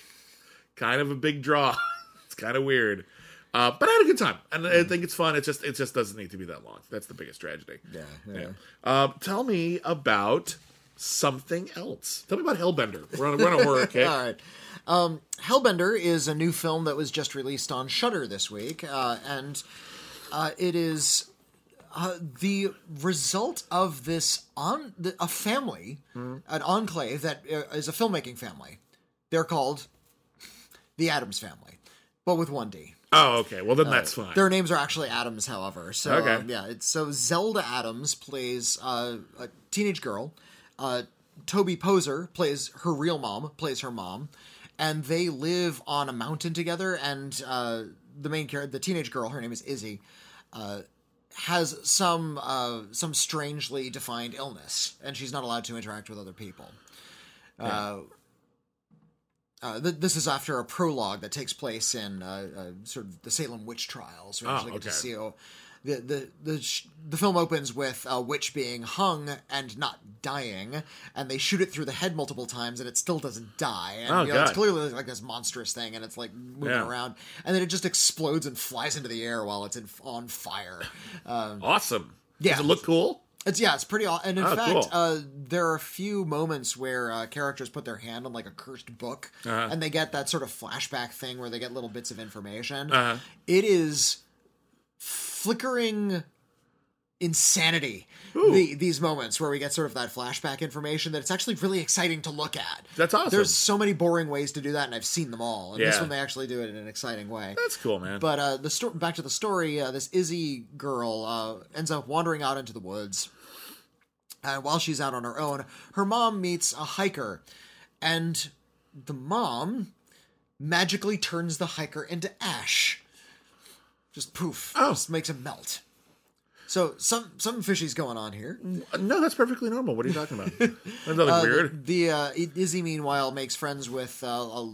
Kind of a big draw. [LAUGHS] it's kind of weird. Uh, but I had a good time, and I think it's fun. It just it just doesn't need to be that long. That's the biggest tragedy. Yeah, yeah. Uh, tell me about something else. Tell me about Hellbender. We're on, we're on a horror. [LAUGHS] All right. Um, Hellbender is a new film that was just released on Shudder this week, uh, and uh, it is uh, the result of this on the, a family, an enclave that uh, a filmmaking family. They're called the Adams Family, but with one D. Oh, okay. Well, then that's fine. Their names are actually Adams, however. So Okay. um, yeah, it's so Zelda Adams plays uh, a teenage girl. Uh, Toby Poser plays her real mom, plays her mom, and they live on a mountain together. And uh, the main character, the teenage girl, her name is Izzy, uh, has some uh, some strangely defined illness, and she's not allowed to interact with other people. Uh, uh, th- this is after a prologue that takes place in uh, sort of the Salem witch trials. We Oh, actually get to okay. see the the the sh- the film opens with a witch being hung and not dying, and they shoot it through the head multiple times, and it still doesn't die. And Oh, you know, it's clearly like this monstrous thing, and it's like moving Yeah. around, and then it just explodes and flies into the air while it's in, on fire. [LAUGHS] Um, awesome. Yeah. Does it look cool? it's yeah, it's pretty. aw- And in Oh, fact, cool. uh, there are a few moments where uh, characters put their hand on like a cursed book, Uh-huh. and they get that sort of flashback thing where they get little bits of information. Uh-huh. It is flickering insanity. The, these moments where we get sort of that flashback information that it's actually really exciting to look at. That's awesome. There's so many boring ways to do that, and I've seen them all. And this one they actually do it in an exciting way. That's cool, man. But uh, the sto- back to the story, uh, this Izzy girl uh, ends up wandering out into the woods. And while she's out on her own, her mom meets a hiker, and the mom magically turns the hiker into ash. Just poof, Oh. just makes him melt. So some some fishy's going on here. no, that's perfectly normal. What are you talking about? [LAUGHS] That's nothing Uh, weird. The uh, Izzy, meanwhile, makes friends with uh, a,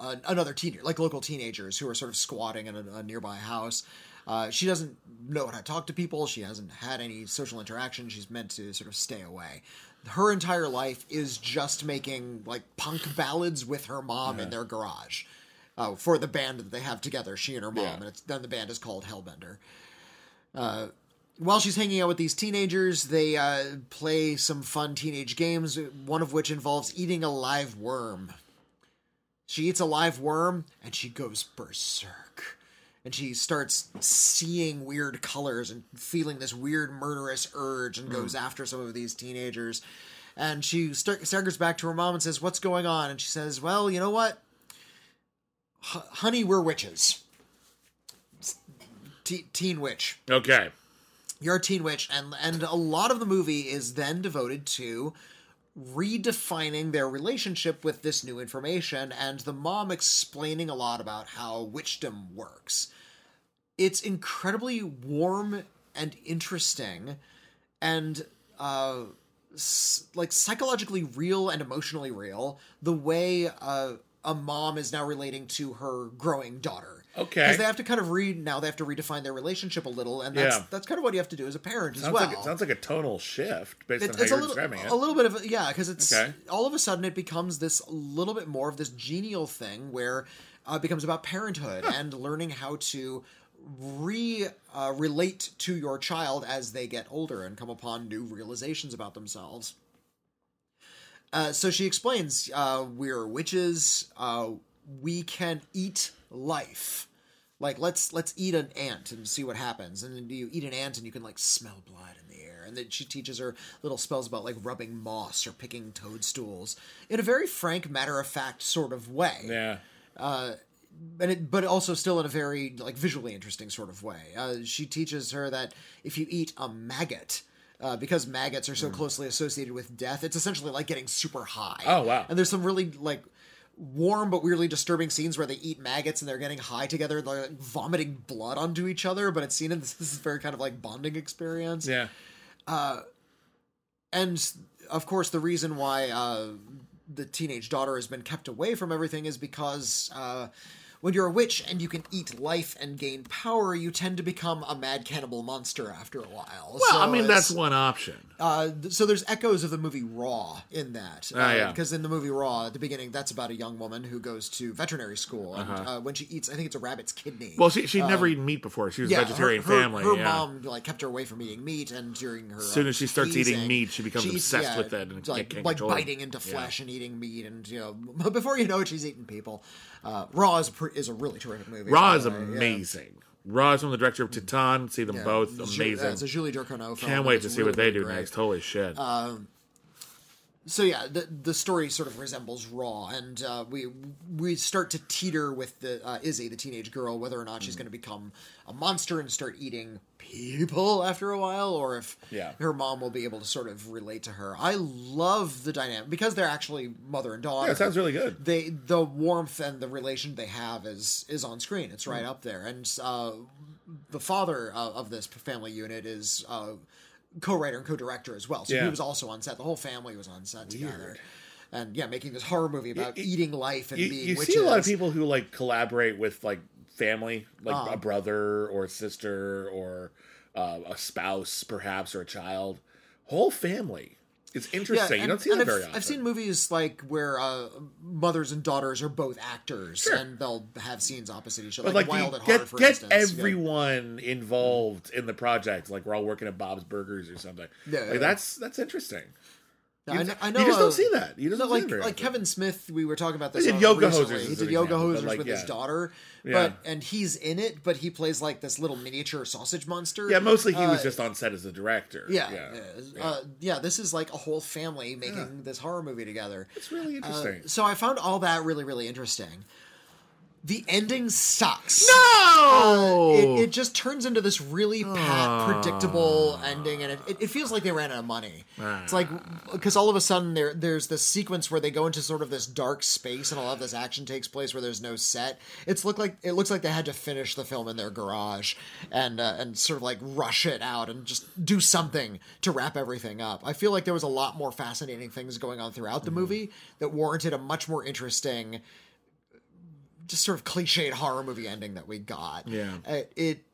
a, another teenager, like local teenagers who are sort of squatting in a, a nearby house. Uh, she doesn't know how to talk to people. She hasn't had any social interaction. She's meant to sort of stay away. Her entire life is just making like punk ballads with her mom in their garage uh, for the band that they have together. She and her mom, Yeah. and it's then the band is called Hellbender while she's hanging out with these teenagers, they uh, play some fun teenage games, one of which involves eating a live worm. She eats a live worm and she goes berserk. And she starts seeing weird colors and feeling this weird murderous urge and goes after some of these teenagers. And she staggers back to her mom and says, What's going on? And she says, Well, you know what? Honey, we're witches. Te- teen witch Okay. you're a teen witch and and a lot of the movie is then devoted to redefining their relationship with this new information and the mom explaining a lot about how witchdom works. It's incredibly warm and interesting and uh s- like psychologically real and emotionally real the way uh, a mom is now relating to her growing daughter. Okay. Because they have to kind of read now they have to redefine their relationship a little, and that's Yeah. that's kind of what you have to do as a parent as well. like it sounds like a tonal shift based It- on how it's a you're little, describing it. a little bit of a- yeah, because it's Okay. all of a sudden it becomes this little bit more of this genial thing where uh, it becomes about parenthood and learning how to re uh, relate to your child as they get older and come upon new realizations about themselves. Uh, so she explains, uh, we're witches. Uh, we can eat life. Like let's let's eat an ant and see what happens. And then you eat an ant and you can like smell blood in the air. And then she teaches her little spells about like rubbing moss or picking toadstools in a very frank, matter of fact sort of way yeah. but it, but also still in a very like visually interesting sort of way. Uh, she teaches her that if you eat a maggot, uh, because maggots are so closely associated with death, it's essentially like getting super high. Oh, wow. And there's some really like warm but weirdly disturbing scenes where they eat maggots and they're getting high together. and They're like, vomiting blood onto each other, but it's seen in this, this is very kind of like bonding experience. Yeah. And of course, the reason why uh, the teenage daughter has been kept away from everything is because uh, when you're a witch and you can eat life and gain power, you tend to become a mad cannibal monster after a while. Well, I mean that's one option. uh, so there's echoes of the movie Raw in that. Ah, yeah. Because in the movie Raw, at the beginning, that's about a young woman who goes to veterinary school, and uh, when she eats, I think it's a rabbit's kidney. Uh-huh. Well, she she'd never eaten meat before. She was a vegetarian her, her- family. Her yeah. mom like kept her away from eating meat, and during her As soon uh, as she starts eating meat, she becomes eats- obsessed with it and like like biting into Yeah. flesh and eating meat, and you know [LAUGHS] before you know it, she's eating people. Uh, Raw is a, pre- is a really terrific movie. Raw is way, yeah. amazing. Raw is from the director of Titane. See them Yeah. both. Amazing. It's a Julia Ducournau film. Can't wait to see really, what they really do great. next. Holy shit. so yeah, the the story sort of resembles Raw, and uh, we we start to teeter with the uh, Izzy, the teenage girl, whether or not Mm. she's going to become a monster and start eating people after a while, or if Yeah. her mom will be able to sort of relate to her. I love the dynamic because they're actually mother and daughter. yeah, it sounds really good. they the warmth and the relation they have is is on screen. It's Mm. right up there, and uh, the father uh, of this family unit is. Uh, co-writer and co-director as well so Yeah. he was also on set the whole family was on set together and yeah making this horror movie about eating life and You, being you witches see a lot of people who like collaborate with like family, like Uh. a brother or a sister or uh, a spouse, perhaps, or a child. Whole family. It's interesting. you and- don't see that I've, very often. I've seen movies like where uh, mothers and daughters are both actors, Sure. and they'll have scenes opposite each other, But like, like, Wild you at get Heart, for get instance. Yeah. everyone involved in the project. Like we're all working at Bob's Burgers or something. Yeah, like yeah. that's that's interesting. Yeah, I, You- know, I know. you just uh, don't see that. You just no, like it like. Kevin Smith. We were talking about this. He did Yoga recently. Hosers He did yoga example, hosers like, with his yeah. daughter, Yeah. but and he's in it, but he plays like this little miniature sausage monster. Yeah, mostly he was Uh, just on set as the director. Yeah, yeah. yeah. Uh, yeah. This is like a whole family making this horror movie together. It's really Uh, interesting. so I found all that really, really interesting. The ending sucks. no, It, it just turns into this really pat, predictable ending, and it, it, it feels like they ran out of money. It's like because all of a sudden there there's this sequence where they go into sort of this dark space, and a lot of this action takes place where there's no set. It's look like it looks like they had to finish the film in their garage and uh, and sort of like rush it out and just do something to wrap everything up. I feel like there was a lot more fascinating things going on throughout the movie that warranted a much more interesting just sort of cliched horror movie ending that we got. Yeah. Uh, it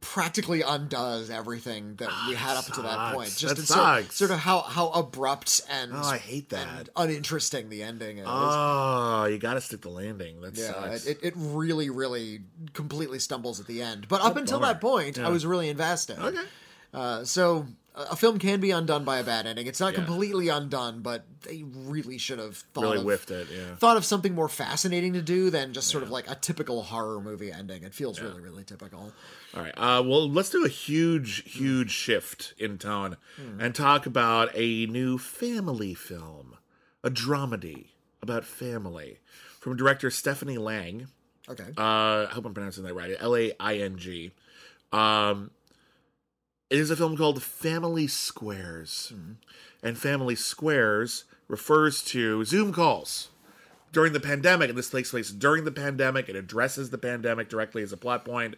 practically undoes everything that we had up to that point. Just That sort, sucks. sort of how how abrupt and Oh, I hate that. uninteresting the ending is. Oh, you got to stick the landing. That yeah, sucks. it, it really, really completely stumbles at the end. But up until bummer. that point, Yeah. I was really invested. Okay. Uh, so a film can be undone by a bad ending. It's not Yeah. completely undone, but they really should have thought really of, whiffed it. Yeah. thought of something more fascinating to do than just sort of like a typical horror movie ending. It feels really, really typical. All right. Uh, well, let's do a huge, huge shift in tone Hmm. and talk about a new family film, a dramedy about family from director Stephanie Laing. Okay. Uh, I hope I'm pronouncing that right. L A I N G. Um, it is a film called Family Squares. And Family Squares refers to Zoom calls during the pandemic, and this takes place during the pandemic. It addresses the pandemic directly as a plot point.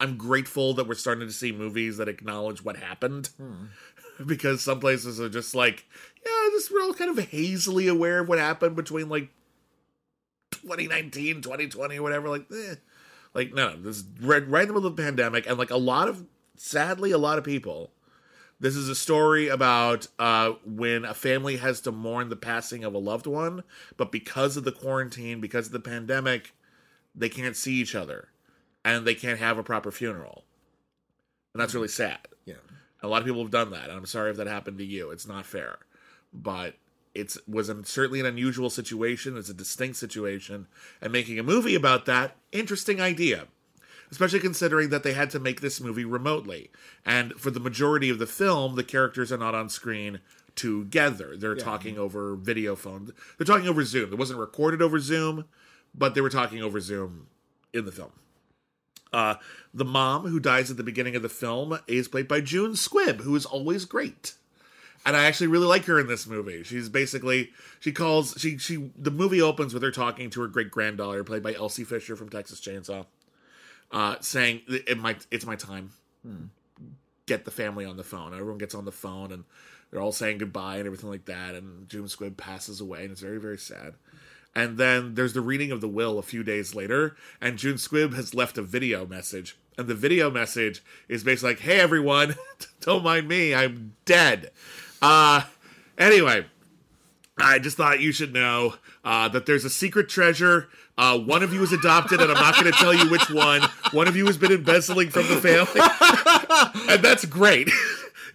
I'm grateful that we're starting to see movies that acknowledge what happened [LAUGHS] because some places are just like, yeah, just we're all kind of hazily aware of what happened between like 2019, 2020, or whatever. Like, eh. like no, this is right, right in the middle of the pandemic, and like a lot of, sadly, a lot of people. This is a story about uh, when a family has to mourn the passing of a loved one, but because of the quarantine, because of the pandemic, they can't see each other, and they can't have a proper funeral, and that's really sad. Yeah. A lot of people have done that. and I'm sorry if that happened to you. It's not fair, but it's was an, certainly an unusual situation. It's a distinct situation, and making a movie about that interesting idea, especially considering that they had to make this movie remotely, and for the majority of the film, the characters are not on screen together. They're talking over video phone. They're talking over Zoom. It wasn't recorded over Zoom, but they were talking over Zoom in the film. Uh, the mom who dies at the beginning of the film is played by June Squibb, who is always great. And I actually really like her in this movie. She's basically she calls she she the movie opens with her talking to her great granddaughter, played by Elsie Fisher from Texas Chainsaw, uh, saying it might it's my time. Get the family on the phone. Everyone gets on the phone and they're all saying goodbye and everything like that. And June Squibb passes away, and it's very very sad. And then there's the reading of the will a few days later, and June Squibb has left a video message. And the video message is basically like, hey everyone, [LAUGHS] don't mind me, I'm dead. Uh anyway, I just thought you should know uh, that there's a secret treasure. Uh, one of you is adopted, and I'm not going to tell you which one. One of you has been embezzling from the family, [LAUGHS] and that's great.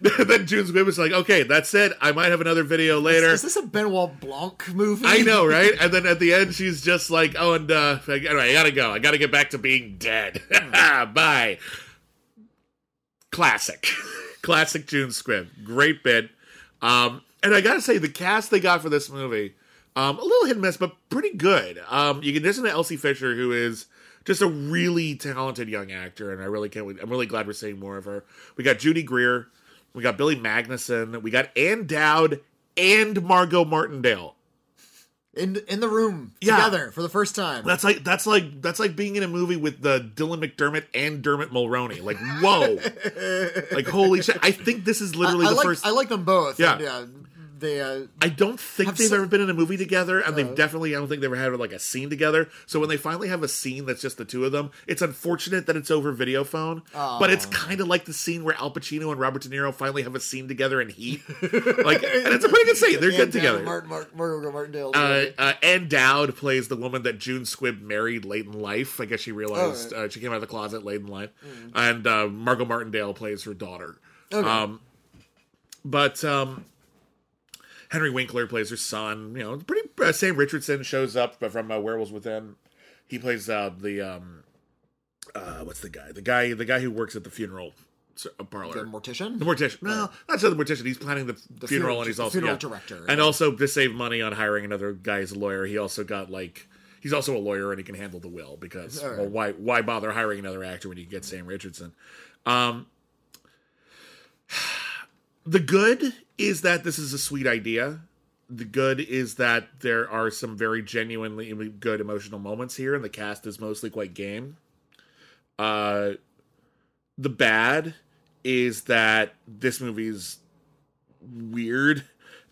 [LAUGHS] then June Squibb was like, "Okay, that's it. I might have another video later." Is this a Benoit Blanc movie? I know, [LAUGHS] right? And then at the end, she's just like, "Oh, and uh, anyway, I gotta go. I gotta get back to being dead. Bye." Classic, classic June Squibb. Great bit. Um, and I gotta say, the cast they got for this movie, um, a little hit and miss, but pretty good. Um, you can listen to Elsie Fisher, who is just a really talented young actor, and I really can't. wait- I'm really glad we're seeing more of her. We got Judy Greer, we got Billy Magnussen, we got Ann Dowd and Margot Martindale. in in the room Yeah. together for the first time. That's like that's like that's like being in a movie with the Dylan McDermott and Dermot Mulroney. Like whoa, [LAUGHS] like holy shit! I think this is literally I the like first. I like them both. Yeah. and, yeah they uh, I don't think they've some- ever been in a movie together, and Uh. they've definitely I don't think they've ever had like a scene together. So when they finally have a scene that's just the two of them, it's unfortunate that it's over video phone. But it's kind of like the scene where Al Pacino and Robert De Niro finally have a scene together in Heat. like, and it's a pretty good scene. They're good and, uh, together. Martin, Martin, Martin Martindale. uh, uh, Ann Dowd plays the woman that June Squibb married late in life. I guess she realized Oh, uh, she came out of the closet late in life. And uh, Margot Martindale plays her daughter. Okay. Um, but um, Henry Winkler plays her son. You know, pretty. Uh, Sam Richardson shows up from uh, Werewolves Within. He plays uh, the um, uh, what's the guy? The guy, the guy who works at the funeral uh, parlor. the mortician. The mortician. No, not just the mortician. He's planning the, funeral, funeral- and he's also funeral yeah. director, And yeah. also to save money on hiring another guy as a lawyer, he also got like he's also a lawyer and he can handle the will because right. well, why why bother hiring another actor when you get Sam Richardson? Um, [SIGHS] the good is that this is a sweet idea. The good is that there are some very genuinely good emotional moments here, and the cast is mostly quite game. Uh, the bad is that this movie's weird.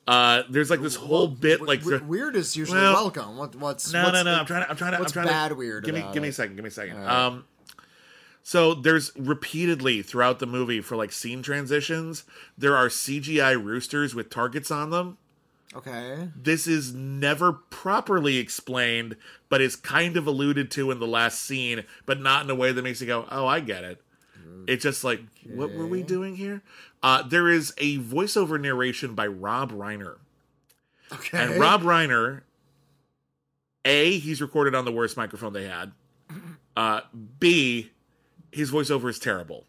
Uh, there's like this whole bit like W- weird is usually Well, welcome. What, what's no, what's no, no. the- I'm trying to. I'm trying to. what's I'm trying bad to, weird Give me, give me a second. Give me a second. Alright. Um, so there's repeatedly throughout the movie for like scene transitions, there are CGI roosters with targets on them. Okay. This is never properly explained, but is kind of alluded to in the last scene, but not in a way that makes you go, "Oh, I get it." It's just like, what were we doing here? Uh, there is a voiceover narration by Rob Reiner. Okay. And Rob Reiner, A, he's recorded on the worst microphone they had. Uh, B, his voiceover is terrible.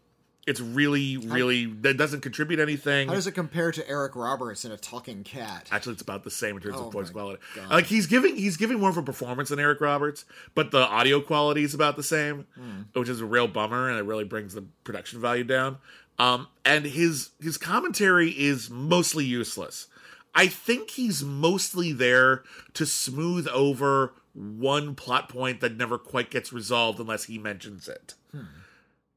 It's really, really that doesn't contribute anything. How does it compare to Eric Roberts in A Talking Cat? Actually, it's about the same in terms Oh of voice my quality. God. Like he's giving he's giving more of a performance than Eric Roberts, but the audio quality is about the same, Hmm. which is a real bummer, and it really brings the production value down. Um, and his his commentary is mostly useless. I think he's mostly there to smooth over one plot point that never quite gets resolved unless he mentions it.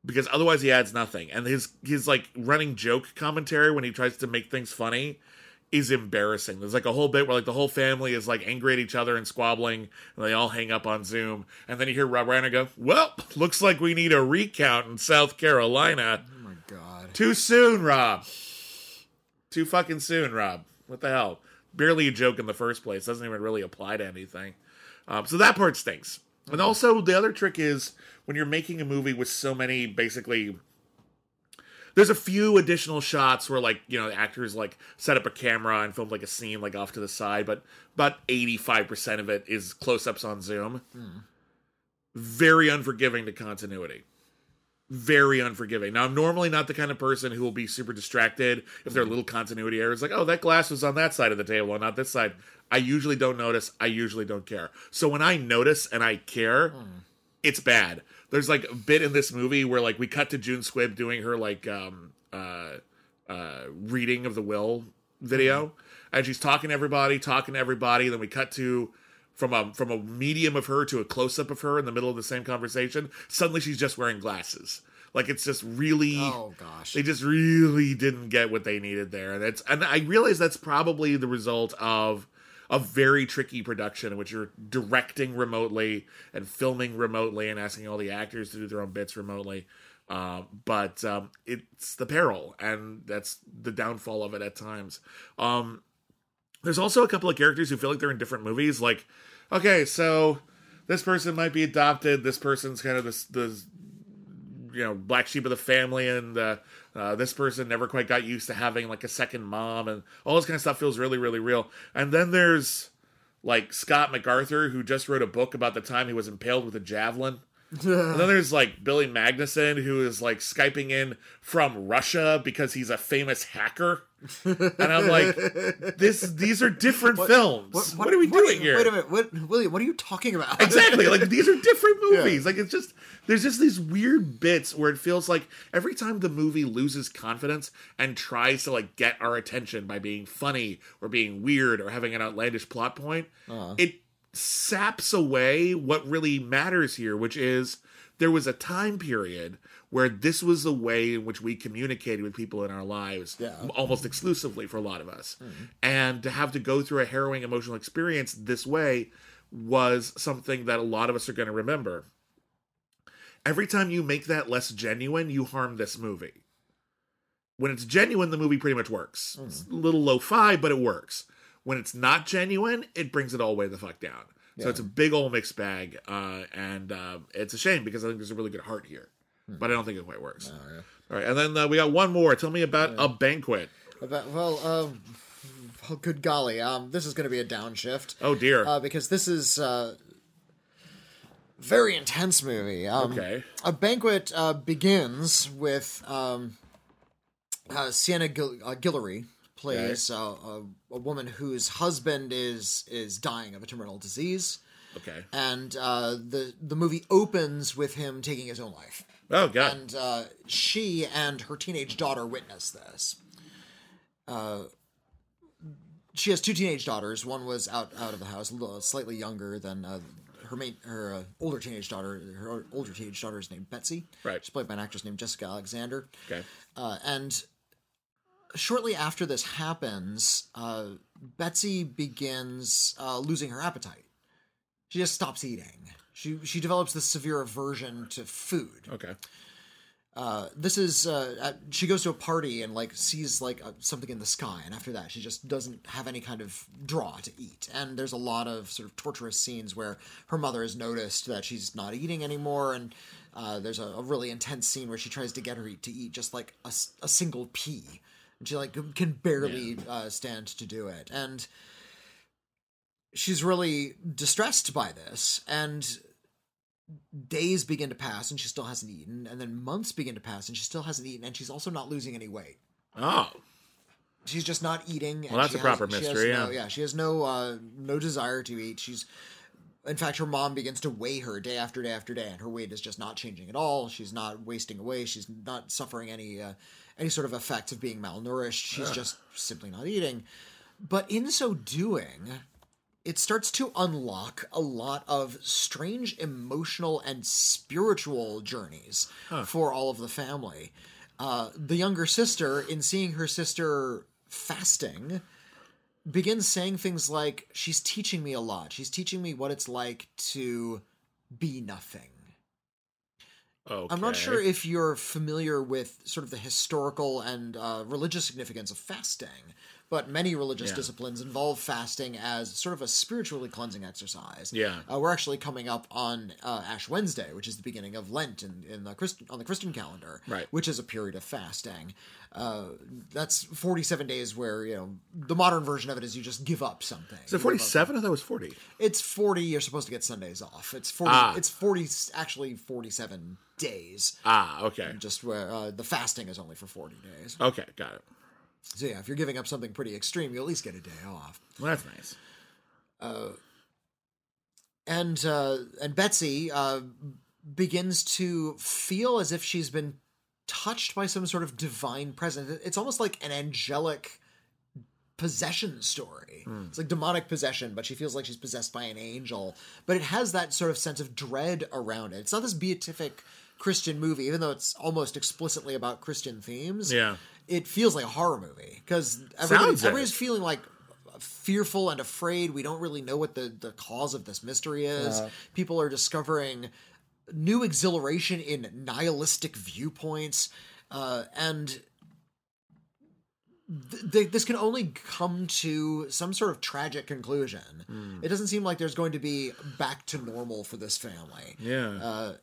Because otherwise he adds nothing. And his his like running joke commentary when he tries to make things funny is embarrassing. There's like a whole bit where like the whole family is like angry at each other and squabbling, and they all hang up on Zoom. And then you hear Rob Reiner go, "Well, looks like we need a recount in South Carolina." Oh my god. Too soon, Rob. Too fucking soon, Rob. What the hell? Barely a joke in the first place. Doesn't even really apply to anything. Um, so that part stinks. And also, the other trick is when you're making a movie with so many basically. There's a few additional shots where, like, you know, the actors like set up a camera and film like a scene like off to the side, but about 85% of it is close ups on Zoom. Very unforgiving to continuity very unforgiving. Now, I'm normally not the kind of person who will be super distracted if there are little continuity errors, like, oh, that glass was on that side of the table and not this side. I usually don't notice. I usually don't care. So when I notice and I care, it's bad. There's like a bit in this movie where like we cut to June Squibb doing her like um uh uh reading of the will video, and she's talking to everybody, talking to everybody. Then we cut to from a from a medium of her to a close up of her in the middle of the same conversation. Suddenly she's just wearing glasses. Like it's just really Oh gosh. they just really didn't get what they needed there. And it's and I realize that's probably the result of a very tricky production in which you're directing remotely and filming remotely and asking all the actors to do their own bits remotely. Uh, but um, it's the peril, and that's the downfall of it at times. Um, there's also a couple of characters who feel like they're in different movies. Like, okay, so this person might be adopted. This person's kind of this the you know black sheep of the family, and uh, uh, this person never quite got used to having like a second mom, and all this kind of stuff feels really really real. And then there's like Scott MacArthur, who just wrote a book about the time he was impaled with a javelin. And then [LAUGHS] there's like Billy Magnussen, who is like Skyping in from Russia because he's a famous hacker. And I'm like, this these are different films. What, are we doing here? Wait a minute, what, William? What are you talking about? exactly. Like these are different [LAUGHS] movies. Like it's just there's just these weird bits where it feels like every time the movie loses confidence and tries to like get our attention by being funny or being weird or having an outlandish plot point, uh-huh. it saps away what really matters here, which is there was a time period where this was the way in which we communicated with people in our lives Yeah. almost exclusively for a lot of us. Hmm. And to have to go through a harrowing emotional experience this way was something that a lot of us are going to remember. Every time you make that less genuine, you harm this movie. When it's genuine, the movie pretty much works. It's hmm. a little low fi, but it works. When it's not genuine, it brings it all the way the fuck down. So it's a big old mixed bag, uh, and uh, it's a shame because I think there's a really good heart here, but I don't think it quite works. All right, and then uh, we got one more. Tell me about a banquet. About- well, um, well, good golly, um, this is going to be a downshift. Oh dear. uh, because this is uh, very intense movie. Um, Okay. A banquet uh, begins with um, uh, Sienna Gil- uh, Guillory plays uh, a, a woman whose husband is is dying of a terminal disease, okay. and uh, the the movie opens with him taking his own life Oh god. and uh, she and her teenage daughter witness this. Uh, she has two teenage daughters. One was out out of the house, a little, slightly younger than uh, her main her uh, older teenage daughter. Her older teenage daughter is named Betsy. Right. She's played by an actress named Jessica Alexander. okay. Uh, and shortly after this happens, uh, Betsy begins uh, losing her appetite. She just stops eating. She she develops this severe aversion to food. Okay. Uh, this is uh, at, she goes to a party and like sees like uh, something in the sky, and after that she just doesn't have any kind of draw to eat. And there's a lot of sort of torturous scenes where her mother has noticed that she's not eating anymore, and uh, there's a, a really intense scene where she tries to get her to eat just like a single pea, and she like can barely uh, stand to do it, and she's really distressed by this, and days begin to pass and she still hasn't eaten and then months begin to pass and she still hasn't eaten and she's also not losing any weight Oh. she's just not eating and Well, that's a proper has, she has mystery, no, yeah. yeah she has no uh no desire to eat she's in fact, her mom begins to weigh her day after day after day, and her weight is just not changing at all. She's not wasting away. She's not suffering any uh, any sort of effect of being malnourished. She's just simply not eating. But in so doing, it starts to unlock a lot of strange emotional and spiritual journeys for all of the family. Uh, the younger sister, in seeing her sister fasting, begins saying things like, She's teaching me a lot. She's teaching me what it's like to be nothing. Okay. I'm not sure if you're familiar with sort of the historical and uh, religious significance of fasting, but many religious Yeah. disciplines involve fasting as sort of a spiritually cleansing exercise. Yeah. uh, we're actually coming up on uh, Ash Wednesday, which is the beginning of Lent in, in the Christ- on the Christian calendar, Right. Which is a period of fasting. Uh, that's 47 days where you know the modern version of it is you just give up something. Is it 47? I thought it was 40. It's 40. You're supposed to get Sundays off. It's 40. Ah. It's 40. Actually, 47 days. Ah, okay. Just where uh, the fasting is only for 40 days. Okay, got it. So yeah, if you're giving up something pretty extreme, you at least get a day off. Well, that's nice. And uh, and Betsy uh, begins to feel as if she's been touched by some sort of divine presence. It's almost like an angelic possession story. It's like demonic possession, but she feels like she's possessed by an angel. But it has that sort of sense of dread around it. It's not this beatific Christian movie, even though it's almost explicitly about Christian themes. Yeah. It feels like a horror movie because everybody, Sounds it. everybody's feeling like fearful and afraid. We don't really know what the, the cause of this mystery is. People are discovering new exhilaration in nihilistic viewpoints. Uh, and th- th- this can only come to some sort of tragic conclusion. It doesn't seem like there's going to be back to normal for this family. Yeah. Uh,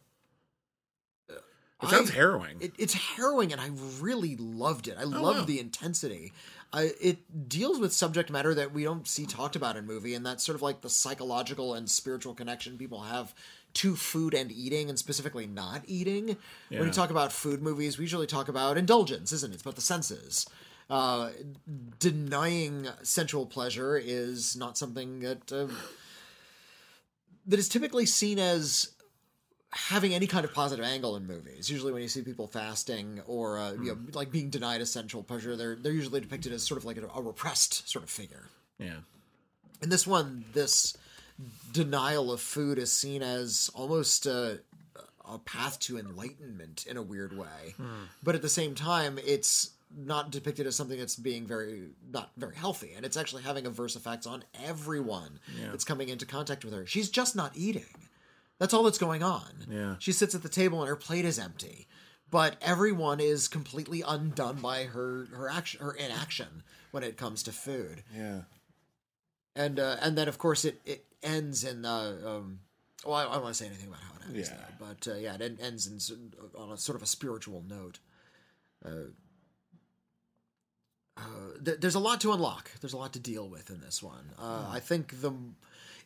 it sounds I- harrowing. It, it's harrowing, and I really loved it. I loved wow. the intensity. I, it deals with subject matter that we don't see talked about in movie, and that's sort of like the psychological and spiritual connection people have to food and eating, and specifically not eating. When Yeah. we talk about food movies, we usually talk about indulgence, isn't it? It's about the senses. Uh, denying sensual pleasure is not something that uh, that is typically seen as having any kind of positive angle in movies. Usually, when you see people fasting or uh, you know, like being denied essential pleasure, they're they're usually depicted as sort of like a, a repressed sort of figure. yeah. In this one, this denial of food is seen as almost a, a path to enlightenment in a weird way, but at the same time, it's not depicted as something that's being very not very healthy and it's actually having adverse effects on everyone that's coming into contact with her she's just not eating that's all that's going on Yeah. she sits at the table and her plate is empty but everyone is completely undone by her her action her inaction when it comes to food Yeah. and uh, and then of course it it ends in uh, um well I, I don't want to say anything about how it ends Yeah. though, but uh, yeah it ends in, on a sort of a spiritual note uh, uh, th- there's a lot to unlock there's a lot to deal with in this one uh, I think the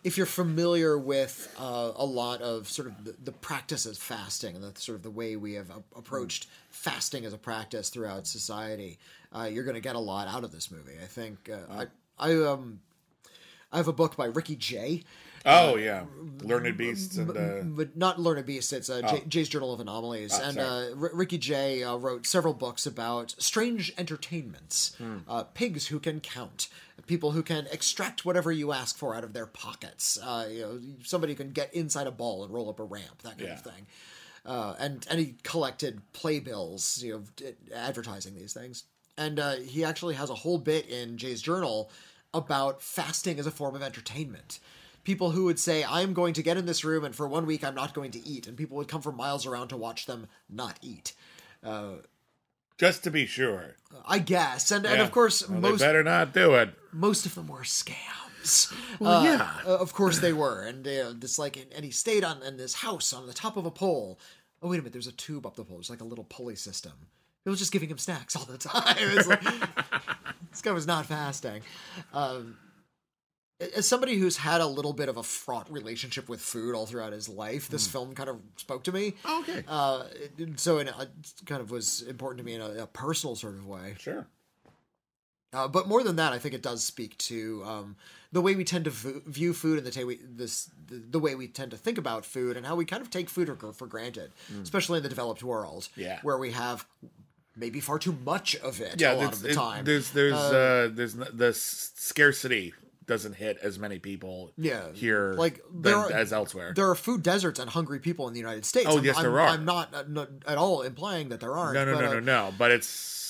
if you're familiar with uh, a lot of sort of the, the practice of fasting and the sort of the way we have a- approached fasting as a practice throughout society, uh, you're going to get a lot out of this movie. I think uh, I, I um I have a book by Ricky Jay, Oh, yeah. Learned Beasts and. Uh, but not Learned Beasts. It's uh, J- Jay's Journal of Anomalies, and uh. R- Ricky Jay uh, wrote several books about strange entertainments, uh, pigs who can count, people who can extract whatever you ask for out of their pockets. Uh, you know, somebody who can get inside a ball and roll up a ramp, that kind of thing. Uh, and and he collected playbills, you know, d- advertising these things. And uh, he actually has a whole bit in Jay's journal about fasting as a form of entertainment. People who would say, "I'm going to get in this room, and for one week I'm not going to eat," and people would come from miles around to watch them not eat. just to be sure. I guess, and and of course, Well, most They better not do it. most of them were scams. Well, Uh, yeah. uh, of course they were, and uh, this like, and he stayed on in this house on the top of a pole. Oh wait a minute, there's a tube up the pole. There's like a little pulley system. It was just giving him snacks all the [LAUGHS] time. Like, [LAUGHS] this guy was not fasting. Um, as somebody who's had a little bit of a fraught relationship with food all throughout his life, this film kind of spoke to me. Okay. Uh, so it, it kind of was important to me in a, a personal sort of way. Sure. Uh, but more than that, I think it does speak to um, the way we tend to v- view food and the, ta- we, this, the, the way we tend to think about food and how we kind of take food for, for granted, especially in the developed world, Mm. Yeah. where we have maybe far too much of it Yeah, a lot of the it- time. there's there's uh, there's the scarcity doesn't hit as many people Yeah, here like, than, there are- as elsewhere. there are food deserts and hungry people in the United States. Oh, I'm- yes, I'm, there are. I'm not, uh, not at all implying that there aren't. no, no, but, no, uh, no, no. But it's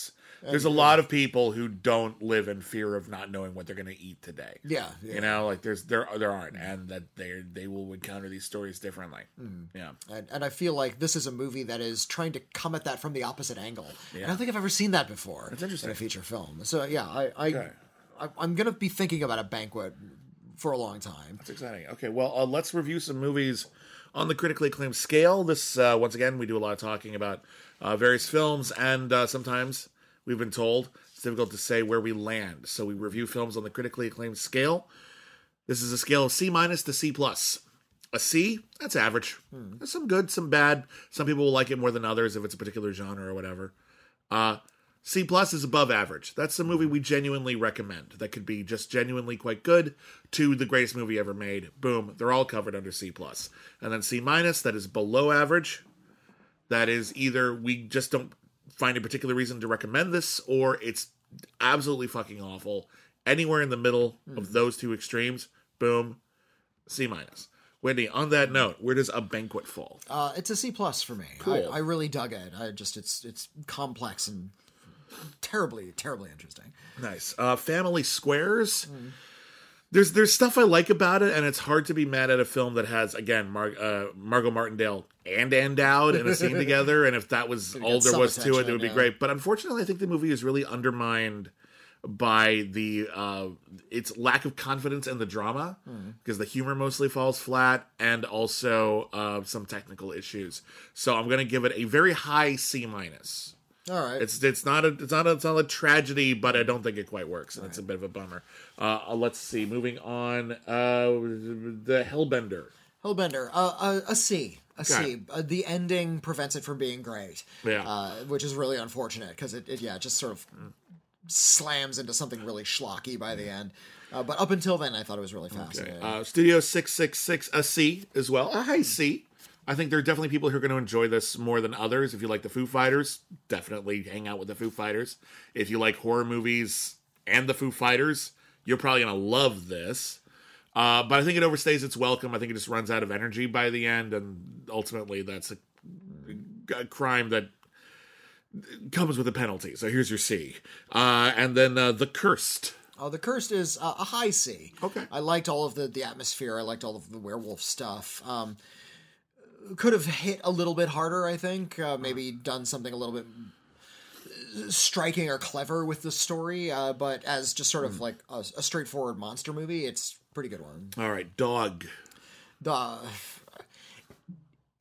there's a lot of people who don't live in fear of not knowing what they're going to eat today. Yeah, yeah. You know, like there's there there aren't, and that they they will encounter these stories differently. Mm. Yeah, And, and I feel like this is a movie that is trying to come at that from the opposite angle. yeah. I don't think I've ever seen that before. it's interesting. in a feature film. So yeah, I, I, Okay. I I'm gonna be thinking about a banquet for a long time. It's exciting. Okay, well, uh, let's review some movies on the critically acclaimed scale. This, uh, once again, we do a lot of talking about uh, various films, and uh, sometimes we've been told it's difficult to say where we land. So we review films on the critically acclaimed scale. This is a scale of C minus to C plus. A C, that's average. There's some good, some bad. Some people will like it more than others if it's a particular genre or whatever. Uh, C plus is above average. That's a movie we genuinely recommend. That could be just genuinely quite good to the greatest movie ever made. Boom, they're all covered under C plus. And then C minus, that is below average. That is either we just don't find a particular reason to recommend this, or it's absolutely fucking awful. Anywhere in the middle of those two extremes, boom, C minus. Wendy, on that note, where does a banquet fall? Uh, it's a C plus for me. Cool. I, I really dug it. I just it's it's complex and terribly terribly interesting. Nice. Uh, Family Squares. There's there's stuff I like about it, and it's hard to be mad at a film that has again Mar- uh, Margo Martindale and Ann Dowd in a scene [LAUGHS] together. And if that was all there was to it, it would be great. But unfortunately, I think the movie is really undermined by the uh, its lack of confidence in the drama because the humor mostly falls flat, and also uh, some technical issues. So I'm going to give it a very high C minus. All right. It's it's not a it's not a, it's not a tragedy, but I don't think it quite works, and it's a bit of a bummer. Uh, uh, let's see. Moving on, uh, the Hellbender. Hellbender, uh, a, a C. A C. Okay. Uh, the ending prevents it from being great. Yeah. Uh, which is really unfortunate because it, it, yeah, just sort of slams into something really schlocky by the end. Uh, but up until then, I thought it was really fascinating. Uh, Studio six six six a C as well, a high C. I think there are definitely people who are going to enjoy this more than others. If you like the Foo Fighters, definitely hang out with the Foo Fighters. If you like horror movies and the Foo Fighters, you're probably going to love this. Uh, but I think it overstays its welcome. I think it just runs out of energy by the end, and ultimately, that's a, a crime that comes with a penalty. So here's your C. Uh, and then uh, The Cursed. Oh, the Cursed is uh, a high C. Okay. I liked all of the, the atmosphere. I liked all of the werewolf stuff. Um, could have hit a little bit harder, I think. Uh, maybe done something a little bit striking or clever with the story. Uh, but as just sort of like a, a straightforward monster movie, it's a pretty good one. All right, Dog.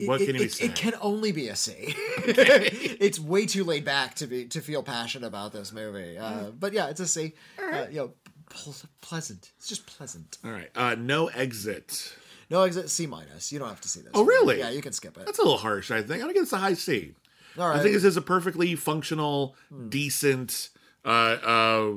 What it, can you it, say? it can only be a C. [LAUGHS] [LAUGHS] it's way too laid back to be to feel passionate about this movie. Uh, but yeah, it's a C. Uh, you know, ple- pleasant. It's just pleasant. All right, uh, No Exit. No exit C minus. You don't have to see this. Oh, really? Yeah, you can skip it. That's a little harsh, I think. Gonna give this a high C. All right. I think this is a perfectly functional, decent. Uh, uh,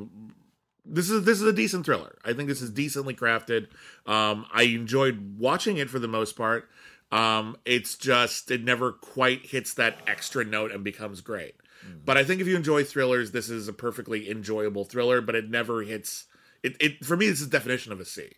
this is this is a decent thriller. I think this is decently crafted. Um, I enjoyed watching it for the most part. Um, it's just it never quite hits that extra note and becomes great. But I think if you enjoy thrillers, this is a perfectly enjoyable thriller. But it never hits. It, it for me, this is the definition of a C.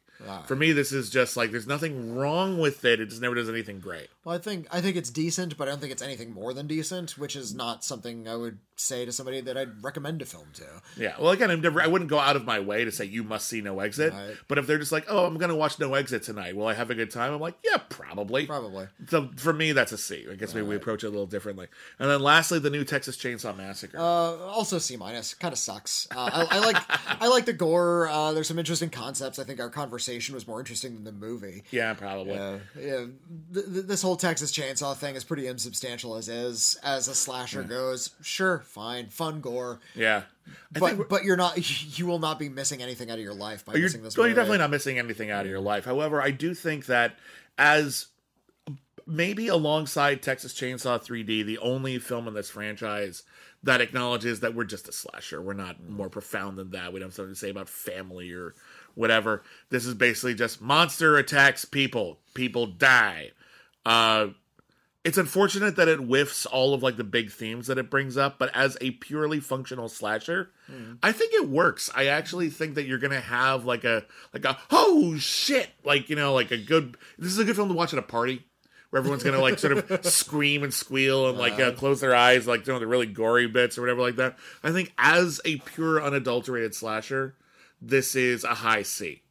For me, this is just like there's nothing wrong with it. It just never does anything great. Well, I think I think it's decent, but I don't think it's anything more than decent, which is not something I would say to somebody that I'd recommend a film to. Yeah. Well, again, I'm never. I wouldn't go out of my way to say you must see No Exit. Right. But if they're just like, oh, I'm going to watch No Exit tonight, will I have a good time? I'm like, yeah, probably. Probably. So for me, that's a C. I guess maybe we approach it a little differently. And then lastly, the new Texas Chainsaw Massacre. Uh, also C minus. Kind of sucks. Uh, I, I like [LAUGHS] I like the gore. Uh, there's some interesting concepts. I think our conversation was more interesting than the movie. yeah, probably. Yeah, th- th- this whole Texas Chainsaw thing is pretty insubstantial as is. As a slasher goes, sure, fine, fun gore, Yeah. I but but you're not. [LAUGHS] You will not be missing anything out of your life by missing this. well, you're definitely not missing anything out of your life. However, I do think that as maybe alongside Texas Chainsaw 3D, the only film in this franchise that acknowledges that we're just a slasher. We're not more profound than that. We don't have something to say about family or whatever. This is basically just monster attacks people. People die. Uh, it's unfortunate that it whiffs all of like the big themes that it brings up, but as a purely functional slasher, mm. I think it works. I actually think that you're gonna have like a like a oh shit, like you know, like a good. This is a good film to watch at a party where everyone's gonna like sort of [LAUGHS] scream and squeal and like uh, close their eyes, like you know the really gory bits or whatever like that. I think as a pure unadulterated slasher, this is a high C.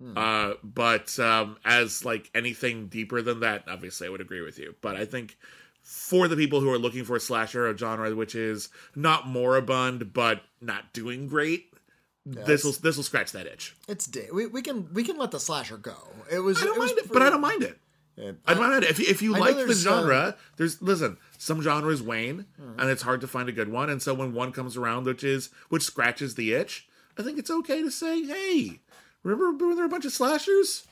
Hmm. Uh, but um, as like anything deeper than that, obviously I would agree with you. But I think for the people who are looking for a slasher, a genre which is not moribund but not doing great, yeah, this will this will scratch that itch. It's day. We, we can we can let the slasher go. It was. I don't it mind it, but I don't mind it. Yeah, I, I don't mind it. If if you like the genre, uh, there's listen. Some genres wane, hmm. and it's hard to find a good one. And so when one comes around, which is which scratches the itch, I think it's okay to say, hey, Remember when there were a bunch of slashers?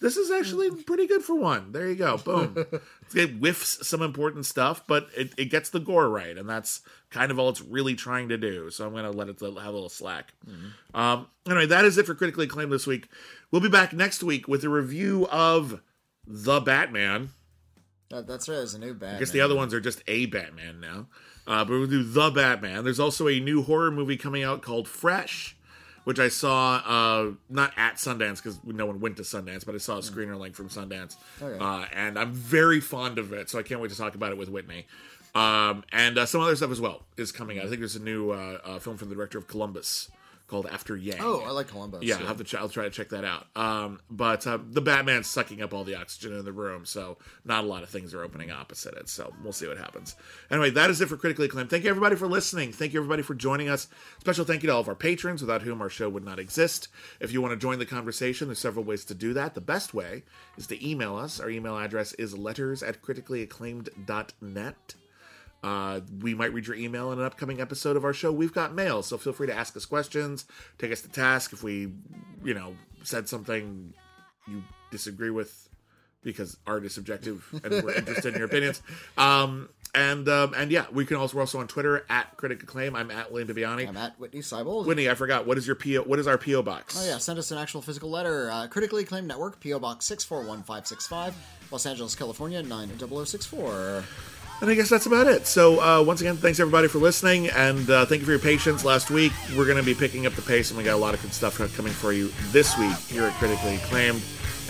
This is actually pretty good for one. There you go. Boom. [LAUGHS] it whiffs some important stuff, but it, it gets the gore right, and that's kind of all it's really trying to do. So I'm going to let it have a little slack. Mm-hmm. Um, anyway, that is it for critically acclaimed this week. We'll be back next week with a review of The Batman. that's right. It's a new Batman. I guess the other ones are just a Batman now. Uh, but we'll do The Batman. There's also a new horror movie coming out called Fresh which I saw uh, not at Sundance because no one went to Sundance, but I saw a screener link from Sundance, okay. uh, and I'm very fond of it. So I can't wait to talk about it with Witney. Um, and uh, some other stuff as well is coming out. I think there's a new uh, uh, film from the director of Columbus called After Yang. Oh, I like Columbus. Yeah, yeah. I'll have to. Ch- I'll try to check that out. Um, but uh, the Batman's sucking up all the oxygen in the room, so not a lot of things are opening opposite it. So we'll see what happens. Anyway, that is it for critically acclaimed. Thank you everybody for listening. Thank you everybody for joining us. Special thank you to all of our patrons, without whom our show would not exist. If you want to join the conversation, there's several ways to do that. The best way is to email us. Our email address is letters at criticallyacclaimed.net. Uh, we might read your email in an upcoming episode of our show. We've got mail, so feel free to ask us questions, take us to task if we, you know, said something you disagree with because art is subjective and we're [LAUGHS] interested in your opinions. Um, and um, and yeah, we can also we're also on Twitter at Critic Acclaim. I'm at William Bibbiani. I'm at Witney Seibold. Witney, I forgot. What is your PO? What is our PO box? Oh yeah, send us an actual physical letter. Uh, Critically Acclaimed Network, PO Box six four one five six five, Los Angeles, California nine zero six four. And I guess that's about it. So, uh, once again, thanks everybody for listening, and uh, thank you for your patience last week. We're going to be picking up the pace, and we got a lot of good stuff coming for you this week here at Critically Acclaimed.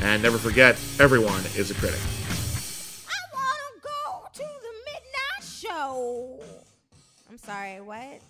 And never forget, everyone is a critic. I want to go to the midnight show. I'm sorry, what?